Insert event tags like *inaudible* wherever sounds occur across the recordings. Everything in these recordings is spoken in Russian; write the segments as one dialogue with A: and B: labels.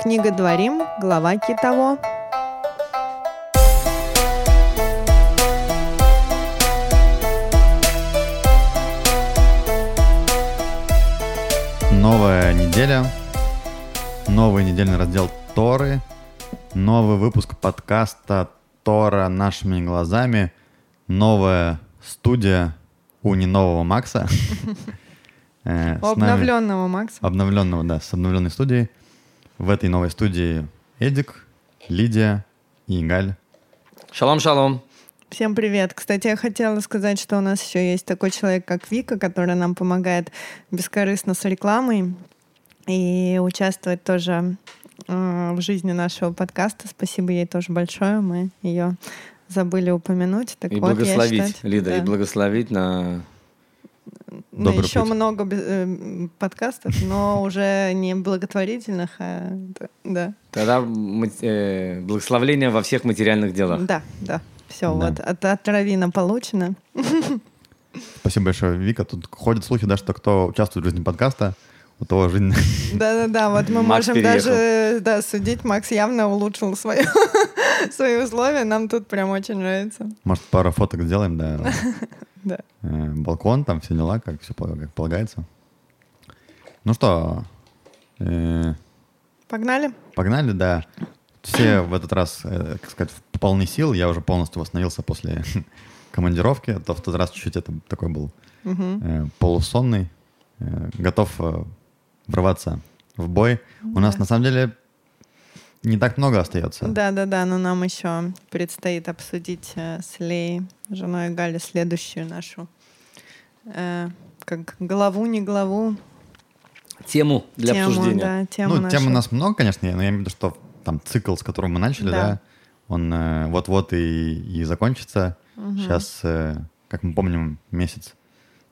A: Книга Дворим, глава Китово.
B: Новая неделя, новый недельный раздел Торы, новый выпуск подкаста Тора нашими глазами, новая студия у не нового Макса. *laughs*
A: Э, обновленного Макса.
B: Обновленного, да, с обновленной студией. В этой новой студии Эдик, Лидия и Галь.
C: Шалом-шалом.
A: Всем привет. Кстати, я хотела сказать, что у нас еще есть такой человек, как Вика, который нам помогает бескорыстно с рекламой и участвует тоже э, в жизни нашего подкаста. Спасибо ей тоже большое. Мы ее забыли упомянуть.
C: Так и вот, благословить, считать, Лида, да. и благословить на
A: на еще путь. много э, подкастов, но *laughs* уже не благотворительных, а да.
C: Тогда э, благословление во всех материальных делах.
A: Да, да. Все, да. вот от, от Равина получено.
B: Спасибо большое, Вика. Тут ходят слухи, да, что кто участвует в жизни подкаста, у того жизнь... *laughs*
A: Да-да-да, вот мы Макс можем переехал. даже да, судить. Макс явно улучшил свое, *laughs* свои условия. Нам тут прям очень нравится.
B: Может, пару фоток сделаем, да? Да. Э, балкон, там все дела, как все как полагается. Ну что?
A: Э, погнали?
B: Погнали, да. Все *clears throat* в этот раз, э, как сказать, в полный сил. Я уже полностью восстановился после *laughs* командировки. То в тот раз чуть-чуть это такой был угу. полусонный. Готов врываться в бой. Да. У нас на самом деле не так много остается.
A: Да, да, да, но нам еще предстоит обсудить э, с Лей, женой Гали, следующую нашу, э, как главу, не главу.
C: Тему для тему, обсуждения. Да,
B: тему ну, нашу. тем у нас много, конечно, но я имею в виду, что там цикл, с которым мы начали, да, да он э, вот-вот и, и закончится. Угу. Сейчас, э, как мы помним, месяц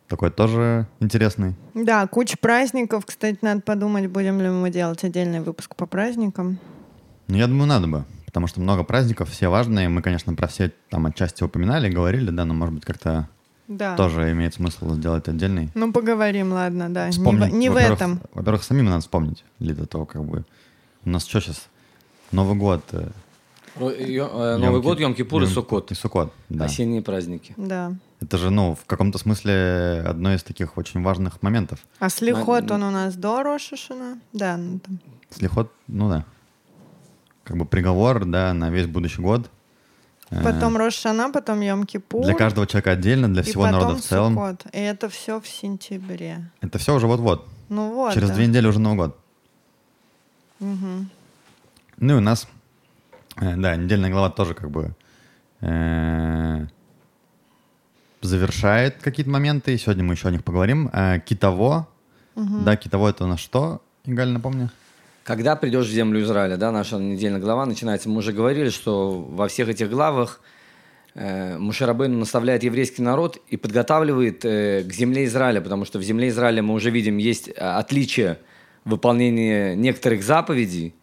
B: такой тоже интересный.
A: Да, куча праздников. Кстати, надо подумать, будем ли мы делать отдельный выпуск по праздникам.
B: Ну, я думаю, надо бы. Потому что много праздников, все важные. Мы, конечно, про все там отчасти упоминали, говорили, да, но, может быть, как-то да. тоже имеет смысл сделать отдельный.
A: Ну, поговорим, ладно, да. Вспомнить, не, не в этом.
B: Во-первых, самим надо вспомнить. Или до того, как бы... У нас что сейчас? Новый год. Э,
C: э, Новый год, Йом-Кипур и Суккот.
B: И Суккот, да.
C: Осенние праздники.
A: Да.
B: Это же, ну, в каком-то смысле одно из таких очень важных моментов.
A: А Слихот, он у нас до Рошишина? Да. Ну, там.
B: Слихот, ну да как бы приговор, да, на весь будущий год.
A: Э, потом Рошана, потом Йом-Кипур.
B: Для каждого человека отдельно, для всего народа в целом. Суккот.
A: И это все в сентябре.
B: Это все уже вот-вот.
A: Ну вот.
B: Через
A: да.
B: две недели уже Новый год. Угу. Ну и у нас, э, да, недельная глава тоже как бы э, завершает какие-то моменты. И сегодня мы еще о них поговорим. Э, китово. Угу. Да, китово это у нас что? Игаль, напомню.
C: Когда придешь в землю Израиля, да, наша недельная глава начинается. Мы уже говорили, что во всех этих главах э, Мушарабейн наставляет еврейский народ и подготавливает э, к земле Израиля, потому что в земле Израиля мы уже видим есть э, отличие выполнения некоторых заповедей.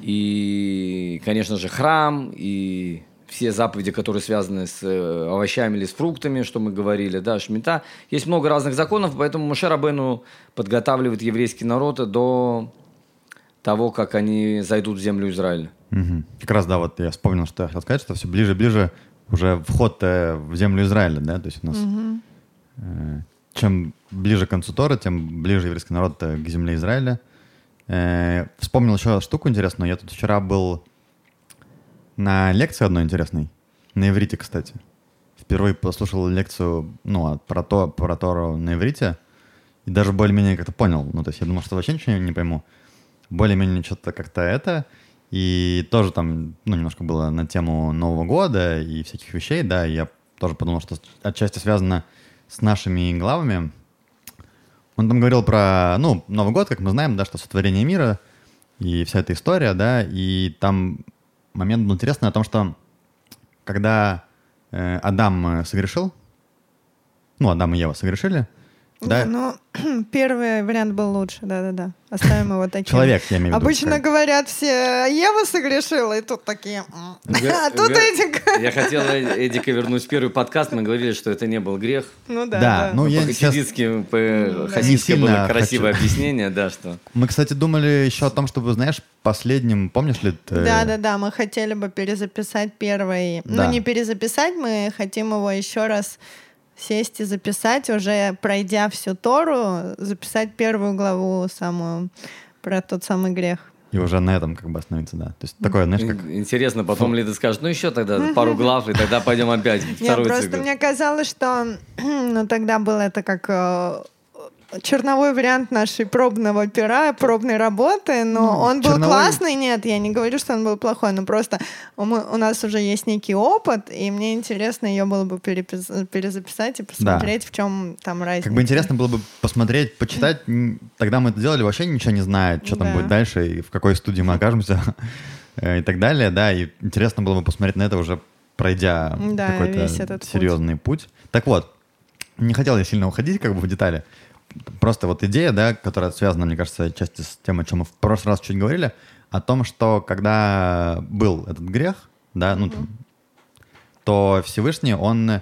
C: И, конечно же, храм, и все заповеди, которые связаны с э, овощами или с фруктами, что мы говорили, да, шмита. Есть много разных законов, поэтому Мушарабейну подготавливает еврейский народ до того, как они зайдут в землю Израиля.
B: Угу. Как раз, да, вот я вспомнил, что я хотел сказать, что все ближе и ближе уже вход в землю Израиля, да, то есть у нас угу. э, чем ближе к концу Тора, тем ближе еврейский народ э, к земле Израиля. Э, вспомнил еще штуку интересную. Я тут вчера был на лекции одной интересной, на иврите, кстати. Впервые послушал лекцию, ну, про, то, про Тору на иврите, и даже более-менее как-то понял. Ну, то есть я думал, что вообще ничего не пойму более-менее что-то как-то это. И тоже там, ну, немножко было на тему Нового года и всяких вещей, да, я тоже подумал, что отчасти связано с нашими главами. Он там говорил про, ну, Новый год, как мы знаем, да, что сотворение мира и вся эта история, да, и там момент был интересный о том, что когда э, Адам согрешил, ну, Адам и Ева согрешили, Да?
A: Ну, *clears throat* первый вариант был лучше, да-да-да. Оставим его таким.
B: Человек, я имею в виду.
A: Обычно говорят все, Ева согрешила, и тут такие... «М». А тут Эдик.
C: Я хотел э, Эдика вернуть в первый подкаст. Мы говорили, что это не был грех.
A: Ну да,
B: Да, ну я сейчас...
C: По-
B: Не
C: было красивое объяснение, да, что...
B: Мы, кстати, думали еще о том, чтобы, знаешь, последним, помнишь ли ты?
A: Да-да-да, мы хотели бы перезаписать первый... Ну, не перезаписать, мы хотим его еще раз сесть и записать, уже пройдя всю Тору, записать первую главу самую про тот самый грех.
B: И уже на этом как бы остановиться, да. То есть такое, знаешь, как...
C: Ин- Интересно, потом ли ты скажешь, ну еще тогда пару *laughs* глав, и тогда пойдем опять в
A: Нет, просто мне казалось, что *clears throat* ну, тогда было это как э, черновой вариант нашей пробного пера, пробной работы, но
B: Ну,
A: он был
B: черновой-
A: классный, нет, я не говорю, что он был плохой, но просто мы- у нас уже есть некий опыт, и мне интересно ее было бы перепис- перезаписать и посмотреть, в чем там разница.
B: Как бы интересно было бы посмотреть, почитать. Тогда мы это делали, вообще ничего не зная, что там
A: Да.
B: будет дальше, и в какой студии мы окажемся, *laughs* э, и так далее, да. И интересно было бы посмотреть на это уже пройдя
A: Да,
B: какой-то
A: этот путь.
B: серьезный путь. Так вот, не хотел я сильно уходить как бы в детали. Просто вот идея, да, которая связана, мне кажется, отчасти с тем, о чем мы в прошлый раз чуть говорили, о том, что когда был этот грех, да, ну, там, то Всевышний, он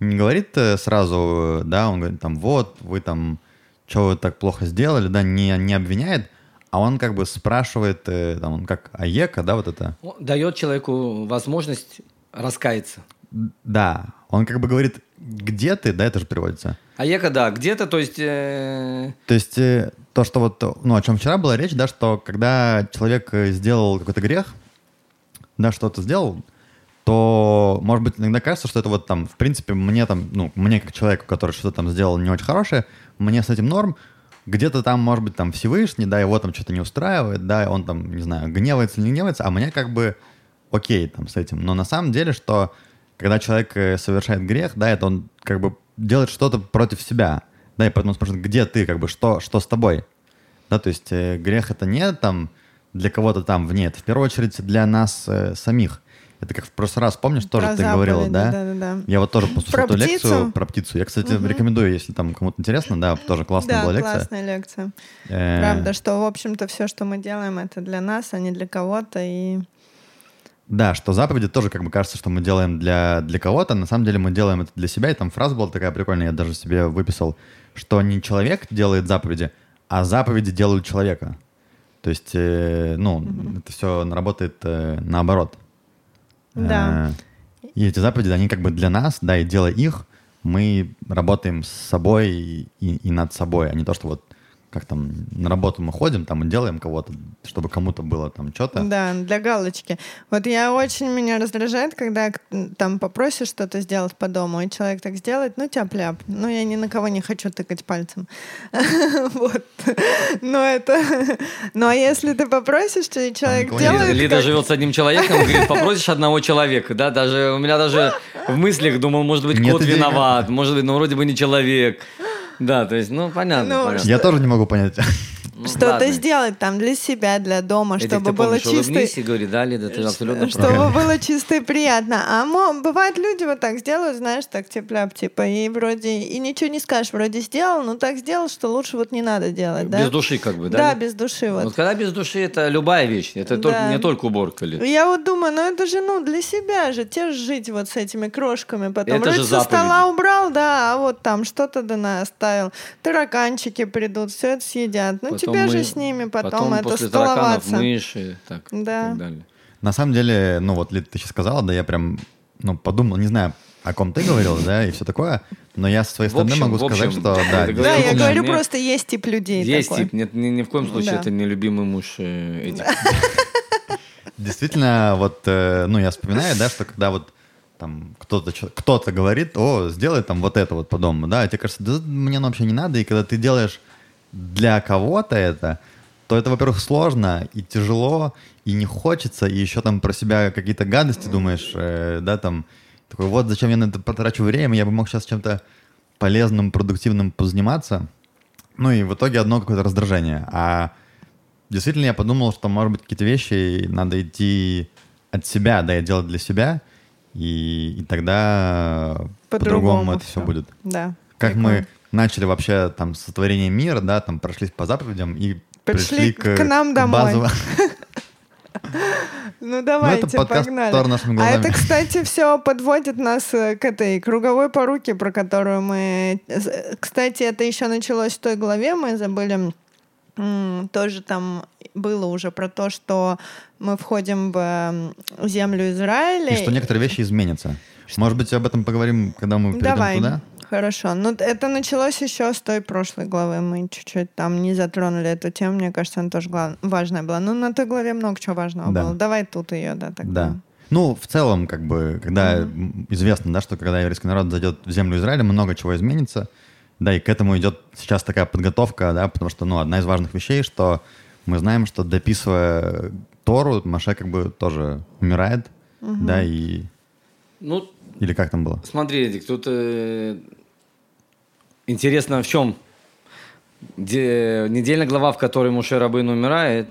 B: не говорит э, сразу, да, он говорит там, вот, вы там, что вы так плохо сделали, да, не, не обвиняет, а он как бы спрашивает, э, там, он как Аека, да, вот это,
C: Он Дает человеку возможность раскаяться.
B: да, он как бы говорит, где ты, да, это же переводится.
C: А Ека, да, где-то, то есть... э,
B: То есть э, то, что вот, ну, о чем вчера была речь, да, что когда человек э, сделал какой-то грех, да, что-то сделал, то, может быть, иногда кажется, что это вот там, в принципе, мне там, ну, мне как человеку, который что-то там сделал не очень хорошее, мне с этим норм, где-то там, может быть, там Всевышний, да, его там что-то не устраивает, да, он там, не знаю, гневается или не гневается, а мне как бы окей там с этим. Но на самом деле, что когда человек э, совершает грех, да, это он как бы делает что-то против себя, да, и поэтому спрашивает, где ты, как бы, что, что с тобой, да, то есть э, грех это не там для кого-то там вне, это в первую очередь для нас э, самих. Это как в прошлый раз, помнишь, тоже
A: Про
B: ты говорила,
A: заповеди,
B: да?
A: да-да-да.
B: Я вот тоже послушал
A: Про
B: эту лекцию
A: птицу?
B: про птицу. Я, кстати, рекомендую, если там кому-то интересно, да, тоже классная
A: да,
B: была лекция.
A: классная лекция.
B: Э,
A: Правда, что, в общем-то, все, что мы делаем, это для нас, а не для кого-то. И
B: Да, что заповеди тоже как бы кажется, что мы делаем для, для кого-то, на самом деле мы делаем это для себя, и там фраза была такая прикольная, я даже себе выписал, что не человек делает заповеди, а заповеди делают человека. То есть, э, ну, это все работает э, наоборот.
A: Да.
B: Э, И эти заповеди, они как бы для нас, да, и делая их, мы работаем с собой и, и над собой, а не то, что вот как там на работу мы ходим, там и делаем кого-то, чтобы кому-то было там что-то.
A: Да, для галочки. Вот я очень меня раздражает, когда там попросишь что-то сделать по дому, и человек так сделает, ну тяп-ляп. Ну, я ни на кого не хочу тыкать пальцем. *laughs* Вот. Но это... Ну, а если ты попросишь, и человек делает...
C: Лида живет с одним человеком, говорит, попросишь одного человека, да, даже у меня даже в мыслях думал, может быть, кот виноват, может быть, ну вроде бы не человек. Да, то есть, ну, понятно,
A: Ну,
C: понятно.
B: Я тоже не могу понять.
C: Ну,
A: Что-то
C: ладно.
A: сделать там для себя, для дома,
C: Эдик,
A: чтобы
C: ты
A: было
C: помнишь,
A: чисто.
C: и говори, да, Лида, ты абсолютно
A: Чтобы было чисто и приятно. А бывает, люди вот так сделают, знаешь, так тепляп, типа, и вроде, и ничего не скажешь, вроде сделал, но так сделал, что лучше вот не надо делать, да?
C: Без души как бы, да?
A: Да, без души вот.
C: Вот когда без души, это любая вещь, это только-
A: Да.
C: не только уборка. Лид.
A: Я вот думаю, ну это же, ну, для себя же, те же жить вот с этими крошками. Потом
C: Это же
A: вроде со
C: заповеди.
A: стола убрал, да, а вот там что-то да оставил. Тараканчики придут, все это съедят. Ну,
C: Потом
A: тебе же
C: мы-
A: с ними потом,
C: потом
A: это
C: после тараканов
A: столоваться.
C: мыши, так, и
A: Да.
C: так далее.
B: На самом деле, ну вот Лид, ты сейчас сказала, да, я прям, ну, подумал, не знаю, о ком ты говорил, да, и все такое, но я со своей
C: В
B: стороны
C: общем,
B: могу сказать,
C: общем,
B: что, да,
A: Да, я говорю, просто есть тип людей
C: Есть
A: такой.
C: тип, нет, ни, ни в коем случае
A: Да.
C: это не любимый муж э, этих. *laughs*
B: Действительно, вот, э, ну, я вспоминаю, да, что когда вот там кто-то кто-то говорит, о, сделай там вот это вот по дому, да, и тебе кажется, да мне оно вообще не надо, и когда ты делаешь для кого-то это, то это, во-первых, сложно и тяжело, и не хочется, и еще там про себя какие-то гадости думаешь, э, да, там, такой, вот зачем я на это потрачу время, я бы мог сейчас чем-то полезным, продуктивным позаниматься, ну и в итоге одно какое-то раздражение, а действительно я подумал, что, может быть, какие-то вещи надо идти от себя, да, и делать для себя, и, и тогда
A: По-другому
B: по-другому это все будет.
A: Да.
B: Как
A: прикольно.
B: мы начали вообще там сотворение мира, да, там прошлись по заповедям и
A: Пришли
B: пришли,
A: к- к нам домой.
B: базово- *laughs*
A: Ну давайте,
B: это подкаст
A: погнали.
B: «Тор нашими
A: а
B: глазами».
A: это, кстати, все подводит нас э, к этой круговой поруке, про которую мы... З- Кстати, это еще началось в той главе, мы забыли тоже там было уже про то, что мы входим в землю Израиля.
B: И что некоторые вещи изменятся. Может быть, об этом поговорим, когда мы перейдем
A: Давай.
B: туда?
A: Хорошо. Ну, это началось еще с той прошлой главы. Мы чуть-чуть там не затронули эту тему. Мне кажется, она тоже глав- важная была. Ну, на той главе много чего важного
B: Да.
A: было. Давай тут ее, да, тогда.
B: Да. Ну, в целом, как бы, когда м, известно, да, что когда еврейский народ зайдет в землю Израиля, много чего изменится. Да, и к этому идет сейчас такая подготовка, да, потому что, ну, одна из важных вещей, что мы знаем, что дописывая Тору, Маше как бы тоже умирает, да, и...
C: Ну,
B: Или как там было?
C: смотри, Эдик, тут э, интересно в чем? Де- недельная глава, в которой Муше Рабын умирает,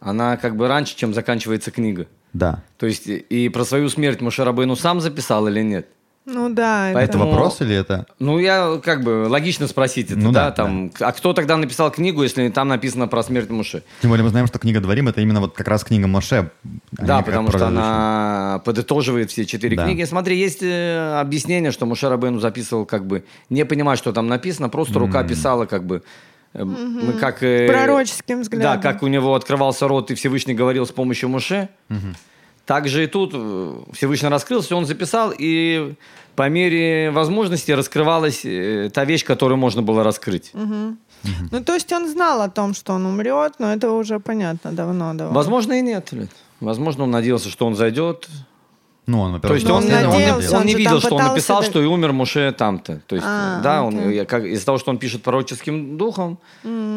C: она как бы раньше, чем заканчивается книга.
B: Да.
C: То есть и- про свою смерть Муше Рабыну сам записал или нет?
A: Ну да, это-
C: Поэтому-
B: Это вопрос или это...
C: Ну, я как бы логично спросить это,
B: Ну
C: да,
B: да,
C: там, а кто тогда написал книгу, если там написано про смерть Муше?
B: Тем более мы знаем, что книга Дворим — это именно вот как раз книга Моше. а
C: Да, потому что она подытоживает все четыре
B: Да.
C: книги. Смотри, есть э, объяснение, что Муше Рабейну записывал как бы, не понимая, что там написано, просто рука писала как бы, э, мы как... э,
A: Пророческим взглядом.
C: Да, как у него открывался рот, и Всевышний говорил с помощью Муше. Так же и тут э, Всевышний раскрылся, он записал, и по мере возможности раскрывалась э, та вещь, которую можно было раскрыть.
A: Ну, то есть он знал о том, что он умрет, но это уже понятно давно. давно.
C: Возможно, и нет. Возможно, он надеялся, что он зайдет.
B: Ну, он,
C: То есть он,
A: он надеялся,
C: он
A: он
C: не видел, что он написал,
A: д-
C: что и умер Муше там-то. То есть,
A: А,
C: да,
A: окей.
C: как- из-за того, что он пишет пророческим духом,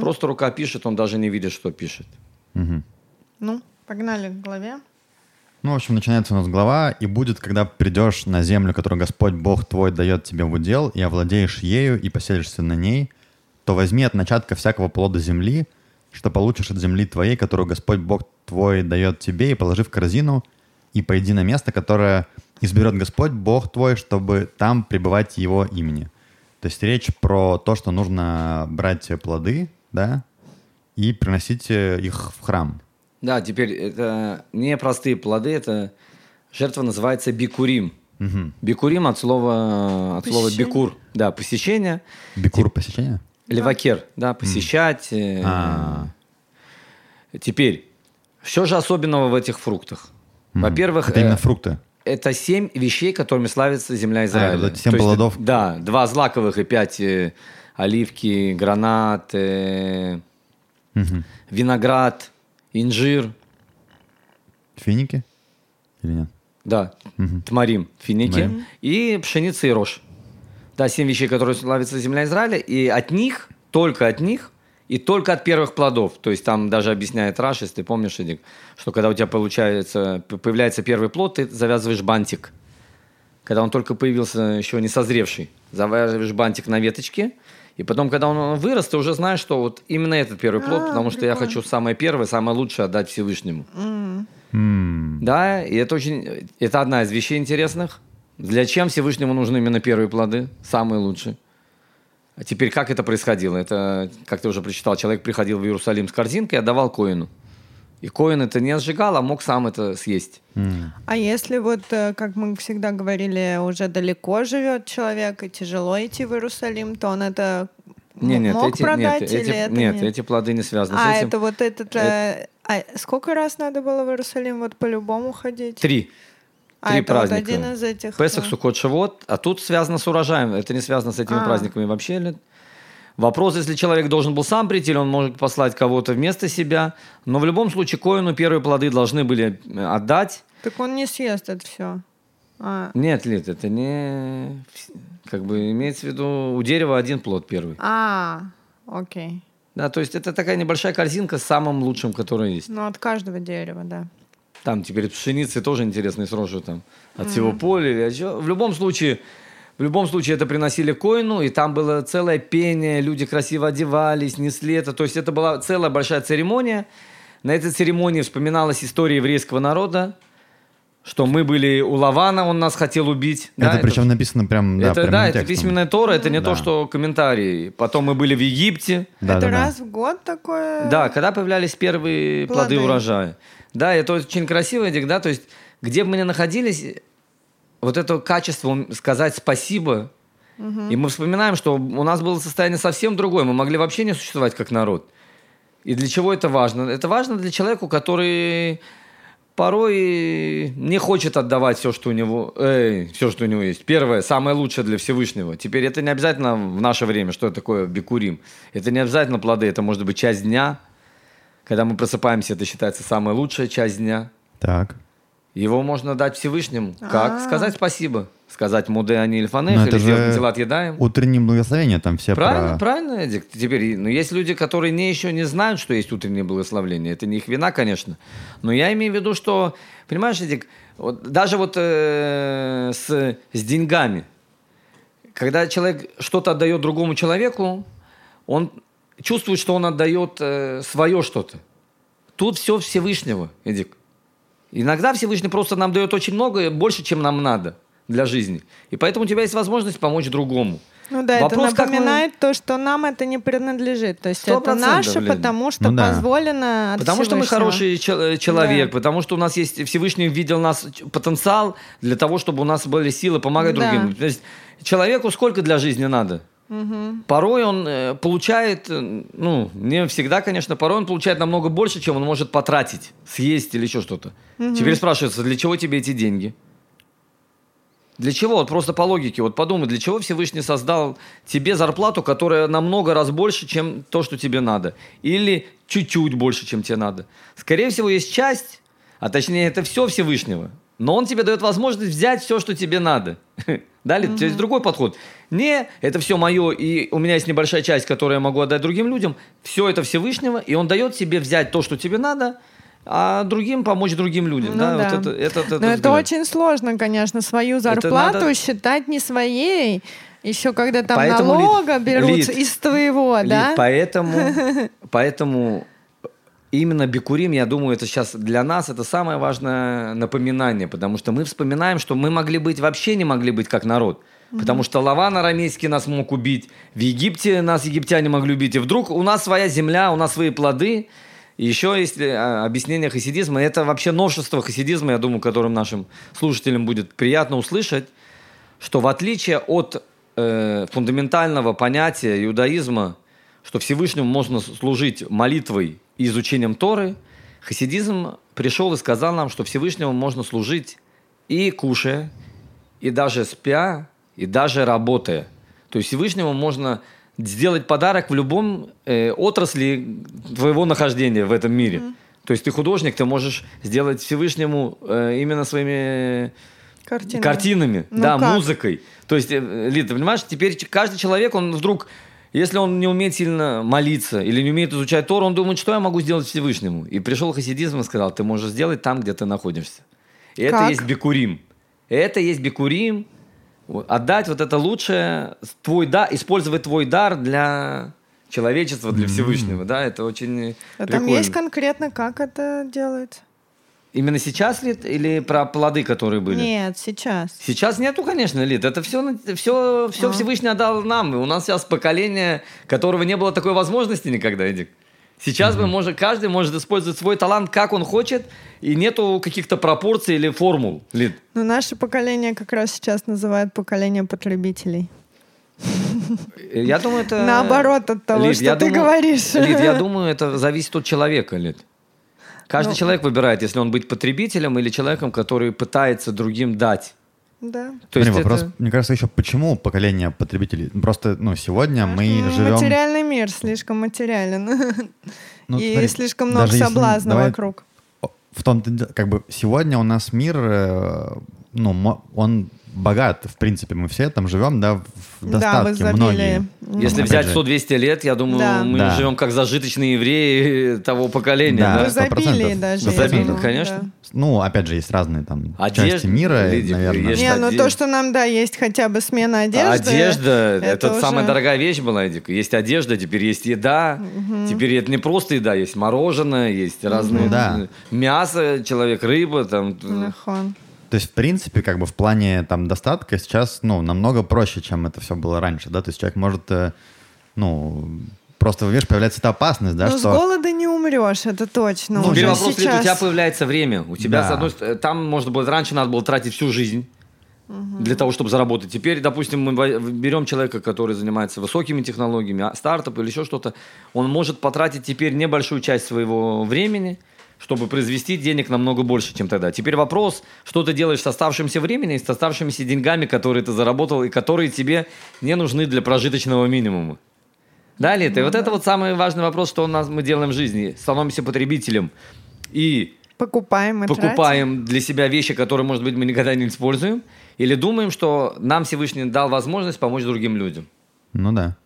C: просто рука пишет, он даже не видит, что пишет.
A: Ну, погнали к главе.
B: Ну, в общем, начинается у нас глава, и будет, когда придешь на землю, которую Господь Бог твой дает тебе в удел, и овладеешь ею, и поселишься на ней, то возьми от начатка всякого плода земли, что получишь от земли твоей, которую Господь Бог твой дает тебе, и положи в корзину, и пойди на место, которое изберет Господь Бог твой, чтобы там пребывать Его имени. То есть речь про то, что нужно брать плоды, да, и приносить э, их в храм.
C: Да, теперь это не простые плоды, это жертва называется бикурим. Бикурим от слова, от слова
A: Посещение?
C: бикур, да, посещение.
B: Бикур посещения?
C: Левакер, да, посещать. э,
B: А.
C: Теперь, что же особенного в этих фруктах? Во-первых,
B: Это именно
C: э,
B: фрукты.
C: это семь вещей, которыми славится земля Израиля.
B: вот эти семь
C: есть,
B: плодов.
C: Да, два злаковых и пять э, оливки, гранат, э, виноград, инжир,
B: Финики? Или нет?
C: да, тмарим, финики
B: Тмарим.
C: и пшеница и рожь. Да, семь вещей, которые славится земля Израиля, и от них, только от них, и только от первых плодов. То есть там даже объясняет Раш, если ты помнишь, Эдик, что когда у тебя получается, появляется первый плод, ты завязываешь бантик. Когда он только появился, еще не созревший, завязываешь бантик на веточке, и потом, когда он вырос, ты уже знаешь, что вот именно этот первый плод,
A: А,
C: потому что я хочу самое первое, самое лучшее отдать Всевышнему.
B: М,
C: Да, и это очень, это одна из вещей интересных. Для чем Всевышнему нужны именно первые плоды, самые лучшие? А теперь как это происходило? Это, как ты уже прочитал, человек приходил в Иерусалим с корзинкой и отдавал коину. И коин это не сжигал, а мог сам это съесть.
B: м.
A: А если вот, э, как мы всегда говорили, уже далеко живет человек и тяжело идти в Иерусалим, то он это
C: Не, нет,
A: мог
C: эти,
A: продать
C: нет,
A: или
C: эти,
A: это
C: нет,
A: нет?
C: эти плоды не связаны
A: А,
C: с этим.
A: это вот этот... э, а сколько раз надо было в Иерусалим вот по-любому ходить?
C: Три.
A: а,
C: Три
A: это вот
C: праздника.
A: один из этих...
C: Песах,
A: э,
C: Суккот, Шавот, а тут связано с урожаем. Это не связано с этими
A: А.
C: праздниками вообще. Вопрос, если человек должен был сам прийти, или он может послать кого-то вместо себя. Но в любом случае Коину первые плоды должны были э, отдать.
A: Так он не съест это все. А,
C: Нет, Лид, это не... Как бы имеется в виду, у дерева один плод первый.
A: а, окей.
C: Да, то есть это такая небольшая корзинка с самым лучшим, который есть.
A: Ну, от каждого дерева, да.
C: Там теперь пшеницы тоже интересные срожи там от всего поля или от чего. В любом случае, в любом случае это приносили коину, и там было целое пение, люди красиво одевались, несли это. То есть это была целая большая церемония. На этой церемонии вспоминалась история еврейского народа, что мы были у Лавана, он нас хотел убить.
B: Это
C: да,
B: причем написано прям, да,
C: это, да, это письменная Тора, это не
B: Да.
C: то, что комментарии. Потом мы были в Египте.
B: Да,
A: это
B: да, да.
A: раз в год такое?
C: Да, когда появлялись первые плоды,
A: Плоды.
C: урожая. Да, это очень красиво, да, то есть где бы мы ни находились, вот это качество сказать спасибо, и мы вспоминаем, что у нас было состояние совсем другое, мы могли вообще не существовать как народ. И для чего это важно? Это важно для человека, который порой не хочет отдавать все, что у него, эй, все, что у него есть. Первое, самое лучшее для Всевышнего. Теперь это не обязательно в наше время, что это такое бикурим. Это не обязательно плоды, это может быть часть дня. Когда мы просыпаемся, это считается самая лучшая часть дня.
B: Так.
C: Его можно дать Всевышнему. Как?
A: А.
C: Сказать спасибо. Сказать муде они ильфанех,
B: это
C: или сделать
B: же
C: антилат едаем.
B: Утреннее благословение, там все
C: Правильно,
B: про...
C: правильно, Эдик. Теперь, ну, есть люди, которые не еще не знают, что есть утреннее благословение. Это не их вина, конечно. Но я имею в виду, что, понимаешь, Эдик, вот даже вот э, с, с деньгами, когда человек что-то отдает другому человеку, он чувствует, что он отдает э, свое что-то. Тут все Всевышнего, Эдик. Иногда Всевышний просто нам дает очень много, больше, чем нам надо для жизни. И поэтому у тебя есть возможность помочь другому.
A: Ну да,
C: Вопрос,
A: это
C: как мы-
A: напоминает то, что нам это не принадлежит. То есть это наше,
C: Лен.
A: потому что
B: Ну да.
A: позволено от
C: Потому что мы
A: Всевышнего.
C: хороший чел- э, человек,
A: Да.
C: потому что у нас есть Всевышний видел нас потенциал для того, чтобы у нас были силы помогать
A: Да.
C: другим. То есть человеку сколько для жизни надо? Порой он э, получает, э, ну, не всегда, конечно, порой он получает намного больше, чем он может потратить, съесть или еще что-то. Теперь спрашивается, для чего тебе эти деньги? Для чего? Вот просто по логике, вот подумай, для чего Всевышний создал тебе зарплату, которая намного раз больше, чем то, что тебе надо? Или чуть-чуть больше, чем тебе надо? Скорее всего, есть часть, а точнее, это все Всевышнего. Но он тебе дает возможность взять все, что тебе надо. *laughs* Далее, то есть другой подход. Не, это все мое, и у меня есть небольшая часть, которую я могу отдать другим людям. Все это Всевышнего, и он дает тебе взять то, что тебе надо, а другим помочь другим людям.
A: Ну
C: да,
A: да.
C: Вот это, это, это
A: Но это
C: взгляд.
A: очень сложно, конечно, свою зарплату
C: надо-
A: считать не своей. Еще когда там
C: Поэтому, Лид,
A: налога берутся
C: Лид,
A: из твоего,
C: Лид,
A: да?
C: Поэтому, *laughs* поэтому именно Бикурим, я думаю, это сейчас для нас это самое важное напоминание, потому что мы вспоминаем, что мы могли быть, вообще не могли быть как народ. Потому что Лаван арамейский нас мог убить, в Египте нас египтяне могли убить, и вдруг у нас своя земля, у нас свои плоды. Еще есть э, объяснение хасидизма, это вообще новшество хасидизма, я думаю, которым нашим слушателям будет приятно услышать, что в отличие от э, фундаментального понятия иудаизма, что Всевышнему можно служить молитвой и изучением Торы, хасидизм пришел и сказал нам, что Всевышнему можно служить и кушая, и даже спя, и даже работая. То есть Всевышнему можно сделать подарок в любом э, отрасли твоего нахождения в этом мире. То есть ты художник, ты можешь сделать Всевышнему э, именно своими
A: Картина.
C: картинами,
A: Ну
C: да,
A: как?
C: музыкой. То есть, э, Лид, ты понимаешь, теперь каждый человек, он вдруг, если он не умеет сильно молиться или не умеет изучать Тору, он думает, что я могу сделать Всевышнему. И пришел хасидизм и сказал, ты можешь сделать там, где ты находишься. И это есть бикурим. Это есть бикурим. Отдать вот это лучшее, твой да, использовать твой дар для человечества, для Всевышнего, да, это очень
A: А там
C: прикольно.
A: есть конкретно, как это делается?
C: Именно сейчас ли или про плоды, которые были?
A: Нет, сейчас.
C: Сейчас нету, конечно, Лид. Это все, все, все
A: А.
C: Всевышний отдал нам. И у нас сейчас поколение, которого не было такой возможности никогда, Эдик. Сейчас мы можем, каждый может использовать свой талант, как он хочет, и нету каких-то пропорций или формул, Лид.
A: Но наше поколение как раз сейчас называют поколение потребителей.
C: Э, Я думаю, это...
A: Наоборот от того,
C: Лид,
A: что
C: я
A: ты
C: думаю-
A: говоришь.
C: Лид, я думаю, это зависит от человека, Лид. Каждый
A: Ну.
C: человек выбирает, если он быть потребителем или человеком, который пытается другим дать.
A: Да.
C: То
B: Смотри,
C: есть
B: вопрос,
C: это-
B: мне кажется, еще почему поколение потребителей? Ну, Просто, ну, сегодня мы
A: М,
B: живем...
A: Материальный мир слишком материален.
B: Ну, *laughs*
A: И
B: смотри,
A: слишком много
B: если-
A: соблазна
B: давай
A: вокруг.
B: В том-то, де- как бы, сегодня у нас мир, э, ну, он богат, в принципе, мы все там живем, да, в
A: Да, в
B: достатке,
A: изобилии.
B: многие.
A: Мгм.
C: Если
B: Опять
C: взять
B: же,
C: 100-200 лет, я думаю,
A: Да.
C: мы
B: Да.
C: живем как зажиточные евреи того поколения.
B: Да,
A: В
C: да?
B: процентов.
A: изобилии даже.
B: В
C: изобилии,
A: думаю,
C: конечно.
A: да.
B: Ну, опять же, есть разные там
C: Одежда,
B: части мира,
C: Лидия,
B: наверное.
C: есть
A: Не, ну то, что нам, да, есть хотя бы смена одежды.
C: Одежда, это,
A: уже-
C: самая дорогая вещь была, Эдик. Есть одежда, теперь есть еда. Теперь это не просто еда, есть мороженое, есть разные
B: Ну да.
C: мясо, человек, рыба, там.
A: Нахон.
B: То есть, в принципе, как бы в плане там достатка сейчас, ну, намного проще, чем это все было раньше, да? То есть человек может, э, ну, просто, видишь, появляется эта опасность, да,
A: Но
B: что...
A: с голода не умрешь, это точно.
C: Ну,
A: уже
C: теперь вопрос,
A: сейчас.
C: у тебя появляется время. У тебя,
B: Да.
C: с одной стороны, там, может быть, раньше надо было тратить всю жизнь для того, чтобы заработать. Теперь, допустим, мы берем человека, который занимается высокими технологиями, а, стартап или еще что-то, он может потратить теперь небольшую часть своего времени, чтобы произвести денег намного больше, чем тогда. Теперь вопрос, что ты делаешь с оставшимся временем и с оставшимися деньгами, которые ты заработал и которые тебе не нужны для прожиточного минимума. Да, Лита? И вот это вот самый важный вопрос, что у нас мы делаем в жизни. Становимся потребителем и
A: Покупаем и
C: покупаем для себя вещи, которые, может быть, мы никогда не используем, или думаем, что нам Всевышний дал возможность помочь другим людям.
B: Ну да.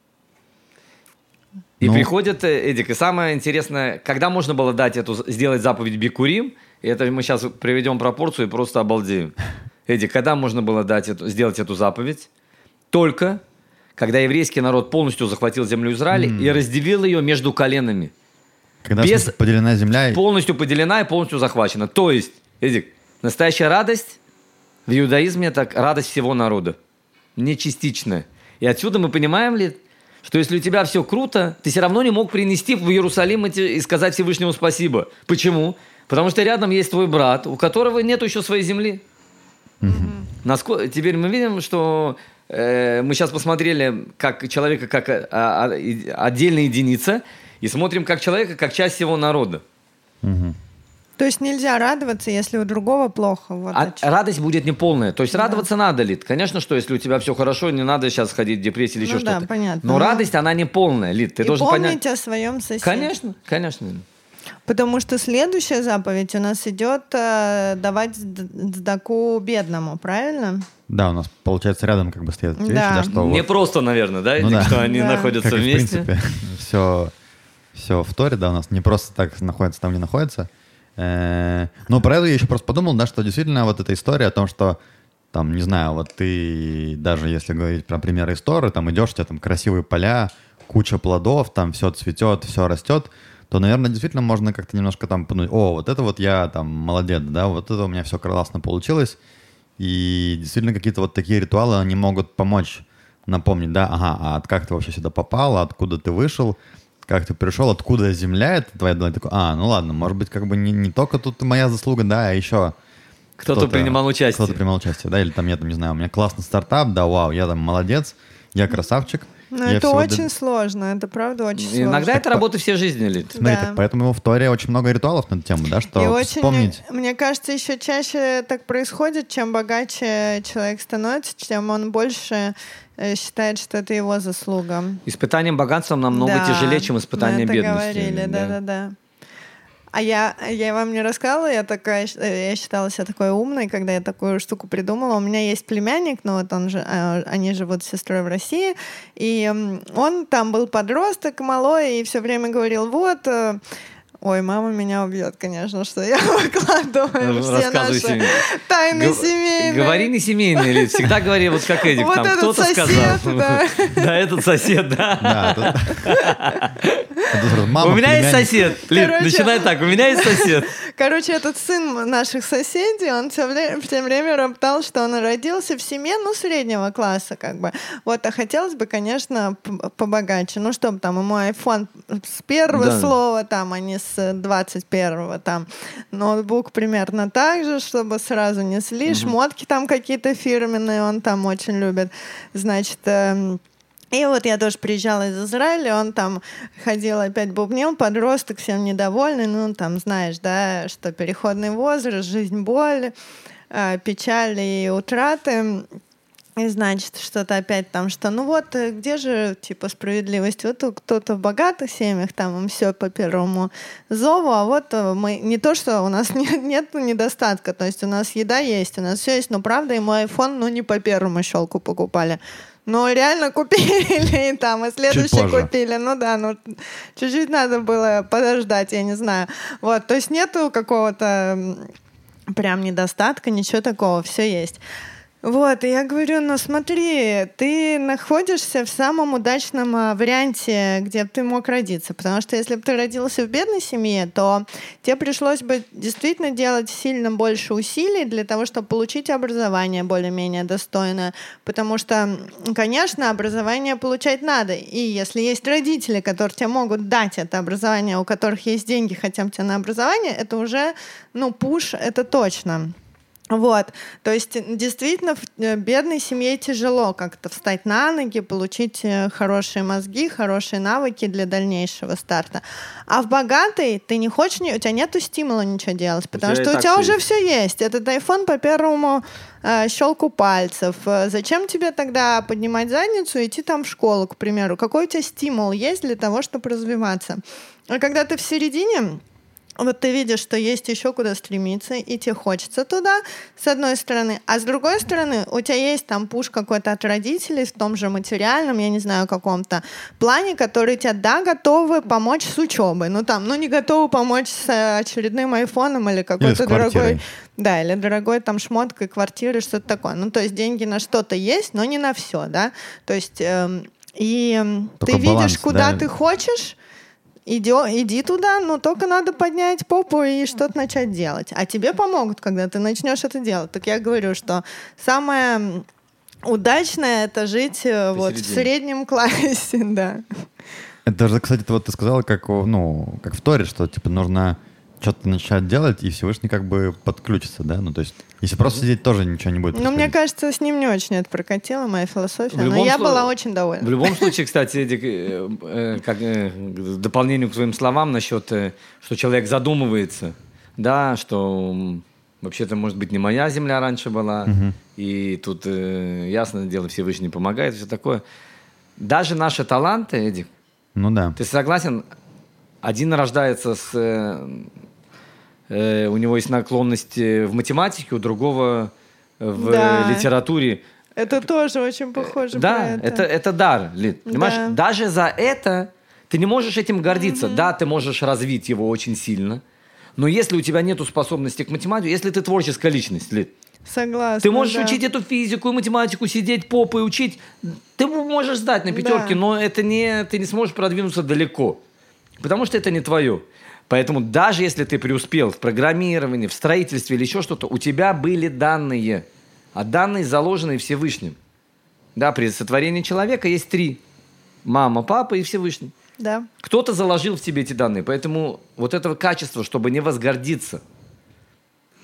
C: И
B: Ну.
C: приходит э, Эдик, и самое интересное, когда можно было дать эту, сделать заповедь Бикурим, и это мы сейчас приведем пропорцию и просто обалдеем. Эдик, когда можно было дать эту, сделать эту заповедь? Только когда еврейский народ полностью захватил землю Израиля и разделил ее между коленами.
B: Когда
C: Без-
B: поделена земля... и-
C: полностью поделена и полностью захвачена. То есть, Эдик, настоящая радость в иудаизме это радость всего народа, не частичная. И отсюда мы понимаем ли, что если у тебя все круто, ты все равно не мог принести в Иерусалим эти- и сказать Всевышнему спасибо. Почему? Потому что рядом есть твой брат, у которого нет еще своей земли. Насколько, теперь мы видим, что э, мы сейчас посмотрели как человека как э, а, а, отдельная единица, и смотрим как человека, как часть всего народа.
A: То есть нельзя радоваться, если у другого плохо. Вот
C: А радость будет неполная. То есть радоваться надо, Лид. Конечно, что если у тебя все хорошо, не надо сейчас ходить в депрессию или
A: Ну
C: еще
A: да,
C: что-то.
A: понятно.
C: Но радость, она не полная, Лид. Ты
A: И
C: должен
A: помнить
C: понять.
A: о своем соседе.
C: Конечно, конечно.
A: Потому что следующая заповедь у нас идет э, давать сд- сдаку бедному, правильно?
B: Да, у нас, получается, рядом как бы стоят эти вещи,
A: Да.
B: да, что
C: Не
B: вот-
C: просто, наверное, да,
B: Ну да.
C: что они
A: Да.
C: находятся
B: как и, в
C: вместе.
B: принципе, *laughs* все, все в Торе, да, у нас не просто так находится там, где находится. Э, Но про это я еще просто подумал, да, что действительно вот эта история о том, что там, не знаю, вот ты, даже если говорить про примеры из Торы, там идешь, у тебя там красивые поля, куча плодов, там все цветет, все растет, то, наверное, действительно можно как-то немножко там подумать, о, вот это вот я там молодец, да, вот это у меня все классно получилось, и действительно какие-то вот такие ритуалы, они могут помочь напомнить, да, ага, а как ты вообще сюда попал, откуда ты вышел, как ты пришел, откуда земля это твоя, да, такой, а, ну ладно, может быть, как бы не, не только тут моя заслуга, да, а еще
C: Кто-то принимал участие.
B: Кто-то принимал участие, да, или там я там, не знаю, у меня классный стартап, да, вау, я там молодец, я красавчик.
A: Но
B: я
A: это очень
B: доб-
A: сложно, это правда очень сложно.
C: Иногда это работа всей жизни, Лид.
B: Смотри,
A: Да.
B: так поэтому в Торе очень много ритуалов на эту тему, да, что
A: И очень,
B: вспомнить.
A: мне кажется, еще чаще так происходит, чем богаче человек становится, чем он больше э, считает, что это его заслуга.
C: Испытанием богатством намного
A: Да,
C: тяжелее, чем испытание бедности.
A: говорили, да-да-да. А я, я вам не рассказывала, я такая, э, я считала себя такой умной, когда я такую штуку придумала. У меня есть племянник, ну вот он же, э, они живут с сестрой в России, и он там был подросток малой, и все время говорил, вот, э, ой, мама меня убьет, конечно, что я *laughs* выкладываю
C: Ну,
A: все
C: рассказывай
A: наши
C: семейные.
A: тайны
C: Гов-
A: семейные.
C: Говори не семейный, Лид. Всегда говори вот как Эдик.
A: Вот
C: Там
A: этот
C: кто-то
A: сосед,
C: сказал.
A: да.
C: Да, этот сосед, да.
B: Да, мама,
C: У меня есть сосед. Лид,
A: Короче.
C: начинай так. У меня есть сосед.
A: Короче, этот сын наших соседей, он все время, все время роптал, что он родился в семье, ну, среднего класса, как бы. Вот, а хотелось бы, конечно, побогаче. Ну, чтобы там ему iPhone с первого
C: Да.
A: слова, там, а не с 21-го, там. Ноутбук примерно так же, чтобы сразу несли. Шмотки там какие-то фирменные, он там очень любит. Значит, эм, и вот я тоже приезжала из Израиля, он там ходил опять бубнил, подросток, всем недовольный, ну, там, знаешь, да, что переходный возраст, жизнь, боль, э, печали и утраты. И значит, что-то опять там, что ну вот, э, где же, типа, справедливость? Вот у- кто-то в богатых семьях, там им все по первому зову, а вот э, мы, не то, что у нас *laughs* нет, нет недостатка, то есть у нас еда есть, у нас все есть, но правда, ему iPhone, ну, не по первому щелку покупали. Но реально купили *laughs* и там, и следующий купили. Ну да, ну чуть-чуть надо было подождать, я не знаю. Вот, то есть нету какого-то прям недостатка, ничего такого, все есть. Вот, и я говорю, ну смотри, ты находишься в самом удачном а, варианте, где ты мог родиться. Потому что если бы ты родился в бедной семье, то тебе пришлось бы действительно делать сильно больше усилий для того, чтобы получить образование более-менее достойное. Потому что, конечно, образование получать надо. И если есть родители, которые тебе могут дать это образование, у которых есть деньги, хотя тебе на образование, это уже, ну, пуш, это точно. Вот, то есть действительно в э, бедной семье тяжело как-то встать на ноги, получить э, хорошие мозги, хорошие навыки для дальнейшего старта. А в богатой ты не хочешь, у тебя нету стимула ничего делать, потому что у тебя уже все есть. Этот iPhone по первому э, щелку пальцев. Зачем тебе тогда поднимать задницу и идти там в школу, к примеру? Какой у тебя стимул есть для того, чтобы развиваться? А когда ты в середине, вот ты видишь, что есть еще куда стремиться, и тебе хочется туда, с одной стороны. А с другой стороны, у тебя есть там пуш какой-то от родителей в том же материальном, я не знаю, каком-то плане, которые тебя, да, готовы помочь с учебой. Ну там, ну не готовы помочь с очередным айфоном или какой-то дорогой... Да, или дорогой там шмоткой, квартиры, что-то такое. Ну, то есть деньги на что-то есть, но не на все, да. То есть... Эм, и Только ты баланс, видишь, куда да. ты хочешь, иди, иди туда, но только надо поднять попу и что-то начать делать. А тебе помогут, когда ты начнешь это делать. Так я говорю, что самое удачное это жить э, вот в среднем классе, *laughs* да.
B: Это же, кстати, вот ты сказала, как, ну, как в Торе, что типа нужно что-то начать делать, и Всевышний как бы подключится, да? Ну, то есть, если просто сидеть, тоже ничего не будет.
A: Ну, мне кажется, с ним не очень это прокатило, моя философия, но я была очень довольна.
C: В любом случае, *laughs* кстати, Эдик, э, э, как э, дополнению к твоим словам насчет, что человек задумывается, да, что вообще-то, может быть, не моя земля раньше была, угу. и тут, ясное дело, Всевышний помогает, все такое. Даже наши таланты, Эдик,
B: ну да.
C: Ты согласен, один рождается с э, Э, у него есть наклонность в математике, у другого в да. литературе.
A: Это тоже очень похоже.
C: Да, это. это это дар, Лид. Понимаешь, да. даже за это ты не можешь этим гордиться. Mm-hmm. Да, ты можешь развить его очень сильно, но если у тебя нет способности к математике, если ты творческая личность, Лид,
A: Согласна.
C: Ты можешь
A: да.
C: учить эту физику и математику, сидеть попой учить. Ты можешь сдать на пятерке, да. но это не, ты не сможешь продвинуться далеко. Потому что это не твое. Поэтому даже если ты преуспел в программировании, в строительстве или еще что-то, у тебя были данные. А данные заложены Всевышним. Да, при сотворении человека есть три. Мама, папа и Всевышний.
A: Да.
C: Кто-то заложил в тебе эти данные. Поэтому вот этого качества, чтобы не возгордиться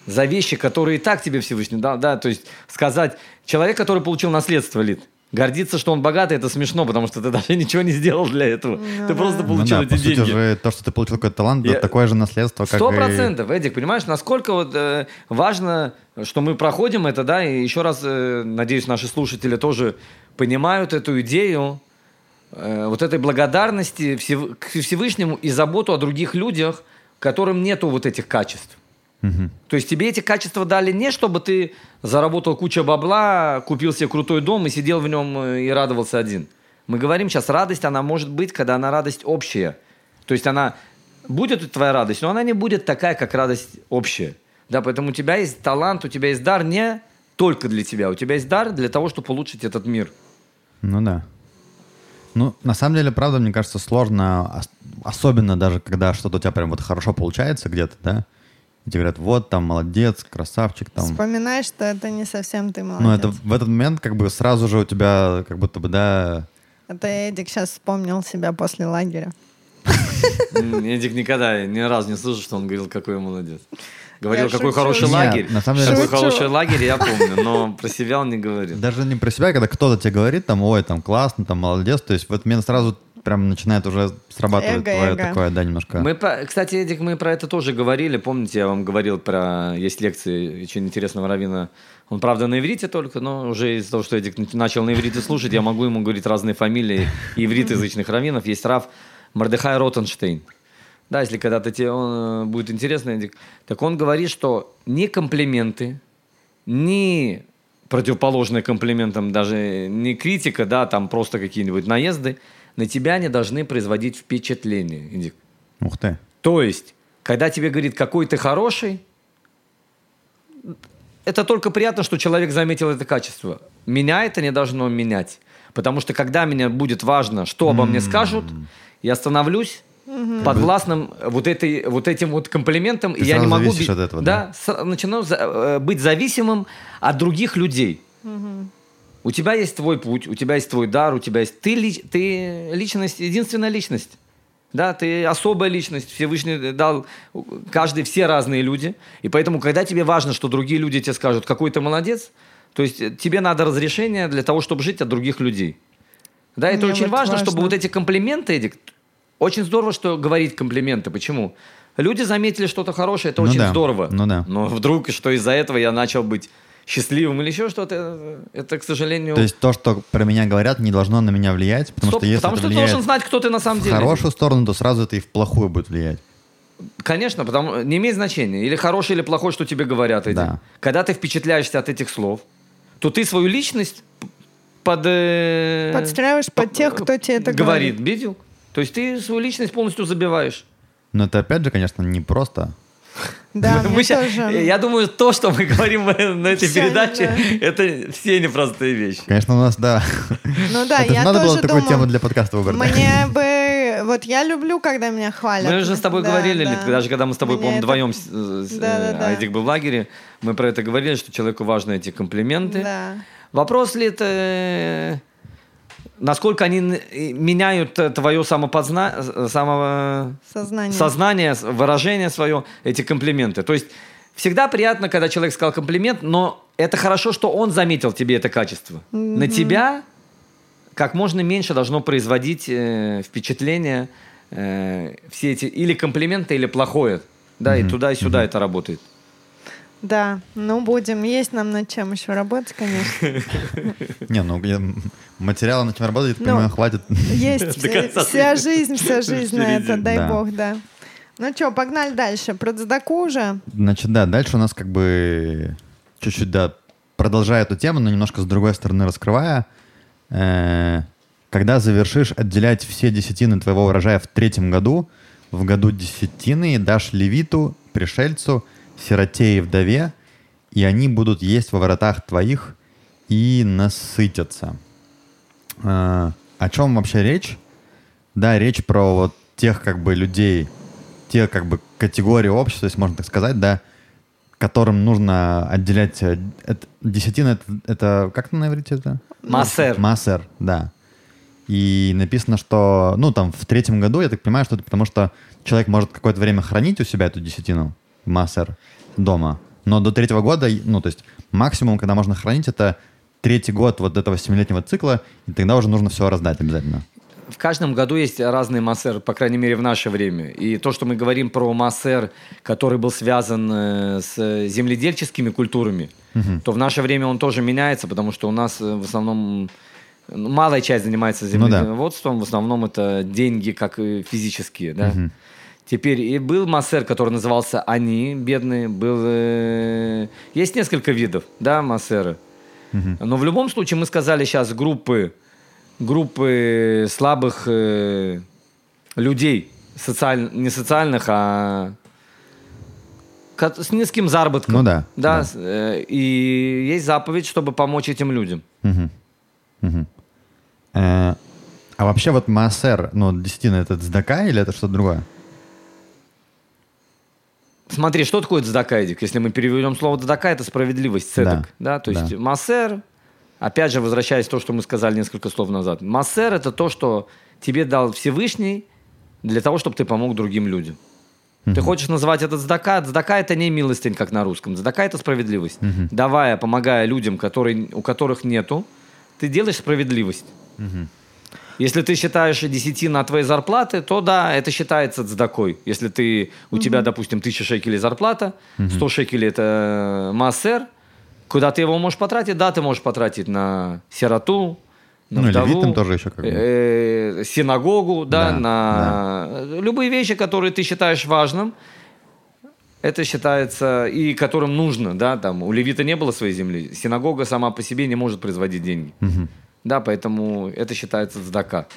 C: за вещи, которые и так тебе Всевышний дал, да, то есть сказать, человек, который получил наследство, Лид, Гордиться, что он богатый, это смешно, потому что ты даже *laughs* ничего не сделал для этого. Ну, ты да. просто получил ну, да, эти по деньги. Сути
B: же, то, что ты получил какой-то талант, Я... это такое же наследство, как
C: Сто процентов, и... Эдик, понимаешь, насколько вот э, важно, что мы проходим это, да, и еще раз, э, надеюсь, наши слушатели тоже понимают эту идею, э, вот этой благодарности всев... к Всевышнему и заботу о других людях, которым нету вот этих качеств. Угу. То есть тебе эти качества дали не, чтобы ты заработал кучу бабла, купил себе крутой дом и сидел в нем э, и радовался один. Мы говорим сейчас, радость, она может быть, когда она радость общая. То есть она будет твоя радость, но она не будет такая, как радость общая. Да, поэтому у тебя есть талант, у тебя есть дар не только для тебя, у тебя есть дар для того, чтобы улучшить этот мир.
B: Ну да. Ну, на самом деле, правда, мне кажется, сложно, особенно даже когда что-то у тебя прям вот хорошо получается где-то, да, и тебе говорят, вот там молодец, красавчик там.
A: Вспоминаешь, что это не совсем ты молодец.
B: Ну, это в этот момент как бы сразу же у тебя как будто бы, да...
A: Это Эдик сейчас вспомнил себя после лагеря.
C: Эдик никогда, ни разу не слышал, что он говорил, какой молодец. Говорил, какой хороший лагерь. на самом деле... Какой хороший лагерь, я помню, но про себя он не говорил.
B: Даже не про себя, когда кто-то тебе говорит, там, ой, там, классно, там, молодец, то есть в этот момент сразу прям начинает уже срабатывать эго, твое эго. такое, да, немножко.
C: Мы, кстати, Эдик, мы про это тоже говорили. Помните, я вам говорил про... Есть лекции очень интересного равина. Он, правда, на иврите только, но уже из-за того, что Эдик начал на иврите слушать, я могу ему говорить разные фамилии ивритоязычных раввинов. Есть Рав Мардехай Ротенштейн. Да, если когда-то тебе он, э, будет интересно, Эдик. Так он говорит, что ни комплименты, ни противоположные комплиментам, даже не критика, да, там просто какие-нибудь наезды – на тебя они должны производить впечатление. Иди.
B: Ух ты.
C: То есть, когда тебе говорит, какой ты хороший, это только приятно, что человек заметил это качество. Меня это не должно менять. Потому что когда мне будет важно, что обо мне скажут, я становлюсь подвластным вот, этой, вот этим вот комплиментом,
B: Ты
C: и я не могу
B: от этого,
C: да, с- начинаю за- э, быть зависимым от других людей. У тебя есть твой путь, у тебя есть твой дар, у тебя есть ты, ты личность, единственная личность. Да, ты особая личность, Всевышний дал, каждый, все разные люди. И поэтому, когда тебе важно, что другие люди тебе скажут, какой ты молодец, то есть э, тебе надо разрешение для того, чтобы жить от других людей. Да, это
A: Мне
C: очень
A: вот
C: важно, чтобы
A: важно.
C: вот эти комплименты, Эдик, очень здорово, что говорить комплименты. Почему? Люди заметили что-то хорошее, это
B: Ну
C: очень
B: да,
C: здорово.
B: ну да.
C: Но вдруг, что из-за этого я начал быть счастливым или еще что-то, это, к сожалению...
B: То есть то, что про меня говорят, не должно на меня влиять, потому
C: Стоп,
B: что если
C: потому что ты должен знать, кто ты на самом
B: в
C: деле.
B: хорошую сторону, то сразу это и в плохую будет влиять.
C: Конечно, потому не имеет значения, или хороший, или плохой, что тебе говорят эти.
B: Да.
C: Когда ты впечатляешься от этих слов, то ты свою личность под... э,
A: Подстраиваешь под тех, кто тебе это
C: говорит.
A: говорит.
C: Видел? То есть ты свою личность полностью забиваешь.
B: Но это опять же, конечно, не просто.
A: Да,
C: Мы
A: мне
C: ща-
A: тоже.
C: Я думаю, то, что мы говорим на этой
A: Всё,
C: передаче,
A: да.
C: это все непростые вещи.
B: Конечно, у нас, да.
A: Ну да,
B: это
A: я
B: надо было
A: тоже
B: такую
A: думаю,
B: тему для подкаста выбрать.
A: Мне бы... Вот я люблю, когда меня хвалят.
C: Мы уже с тобой
A: Да,
C: говорили,
A: да.
C: Даже когда мы с тобой, по-моему,
A: это-
C: вдвоем
A: Да, да,
C: э,
A: да.
C: Айдик был в лагере, мы про это говорили, что человеку важны эти комплименты.
A: Да.
C: Вопрос ли это... Насколько они меняют э, твое самопозна... само...
A: Сознание.
C: сознание, выражение свое, эти комплименты. То есть всегда приятно, когда человек сказал комплимент, но это хорошо, что он заметил тебе это качество. На тебя как можно меньше должно производить э, впечатление э, все эти или комплименты, или плохое. Да, и туда, и сюда это работает.
A: Да, ну будем. Есть нам над чем еще работать, конечно. *laughs*
B: Не, ну материала на чем работать, я
A: Ну,
B: понимаю, хватит.
A: Есть *laughs*
C: конца
A: вся жизнь, вся жизнь на это, дай
B: Да.
A: бог, да. Ну что, погнали дальше. Про Цдаку уже.
B: Значит, да, дальше у нас как бы чуть-чуть, да, продолжая эту тему, но немножко с другой стороны раскрывая. Э, Когда завершишь отделять все десятины твоего урожая в третьем году, в году десятины дашь левиту, пришельцу, сироте и вдове, и они будут есть во воротах твоих и насытятся. Э, О чем вообще речь? Да, речь про вот тех как бы людей, те как бы категории общества, если можно так сказать, да, которым нужно отделять э, это- десятина, это, это как на иврите это?
C: Массер.
B: Массер, да. И написано, что, ну, там, в третьем году, я так понимаю, что это потому, что человек может какое-то время хранить у себя эту десятину, массер, дома. Но до третьего года, ну, то есть максимум, когда можно хранить, это третий год вот этого семилетнего цикла, и тогда уже нужно все раздать обязательно.
C: В каждом году есть разные массер, по крайней мере, в наше время. И то, что мы говорим про массер, который был связан э, с земледельческими культурами, то в наше время он тоже меняется, потому что у нас э, в основном ну, малая часть занимается
B: Ну да.
C: земледельством, в основном это деньги как физические, да. Теперь и был массер, который назывался «Они», бедные, был... э, Есть несколько видов, да, массеры. Но в любом случае мы сказали сейчас группы, группы слабых э, людей, социаль- не социальных, а с низким заработком.
B: Ну да,
C: Да,
B: да.
C: э, и есть заповедь, чтобы помочь этим людям.
B: Мгм. Мгм. Э, А вообще вот массер, ну, десятина, это цдака или это что-то другое?
C: Смотри, что такое цдакайдик? Если мы переведем слово цдака, это справедливость, цедок. Да. То есть
B: да.
C: массер, опять же, возвращаясь к тому, что мы сказали несколько слов назад. Массер – это то, что тебе дал Всевышний для того, чтобы ты помог другим людям. Ты хочешь называть это цдака? Цдака – это не милостынь, как на русском. Цдака – это справедливость. Давая, помогая людям, которые, у которых нету, ты делаешь справедливость. Если ты считаешь десятина от твоей зарплаты, то да, это считается цдакой. Если ты, у тебя, допустим, 1000 шекелей зарплата, 100 шекелей это массер, куда ты его можешь потратить? Да, ты можешь потратить на сироту, на
B: Ну,
C: вдову,
B: левитам тоже еще как бы.
C: э, синагогу, да,
B: Да,
C: на любые вещи, которые ты считаешь важным, это считается и которым нужно, да, там. У левита не было своей земли, синагога сама по себе не может производить деньги, да, поэтому это считается цдака.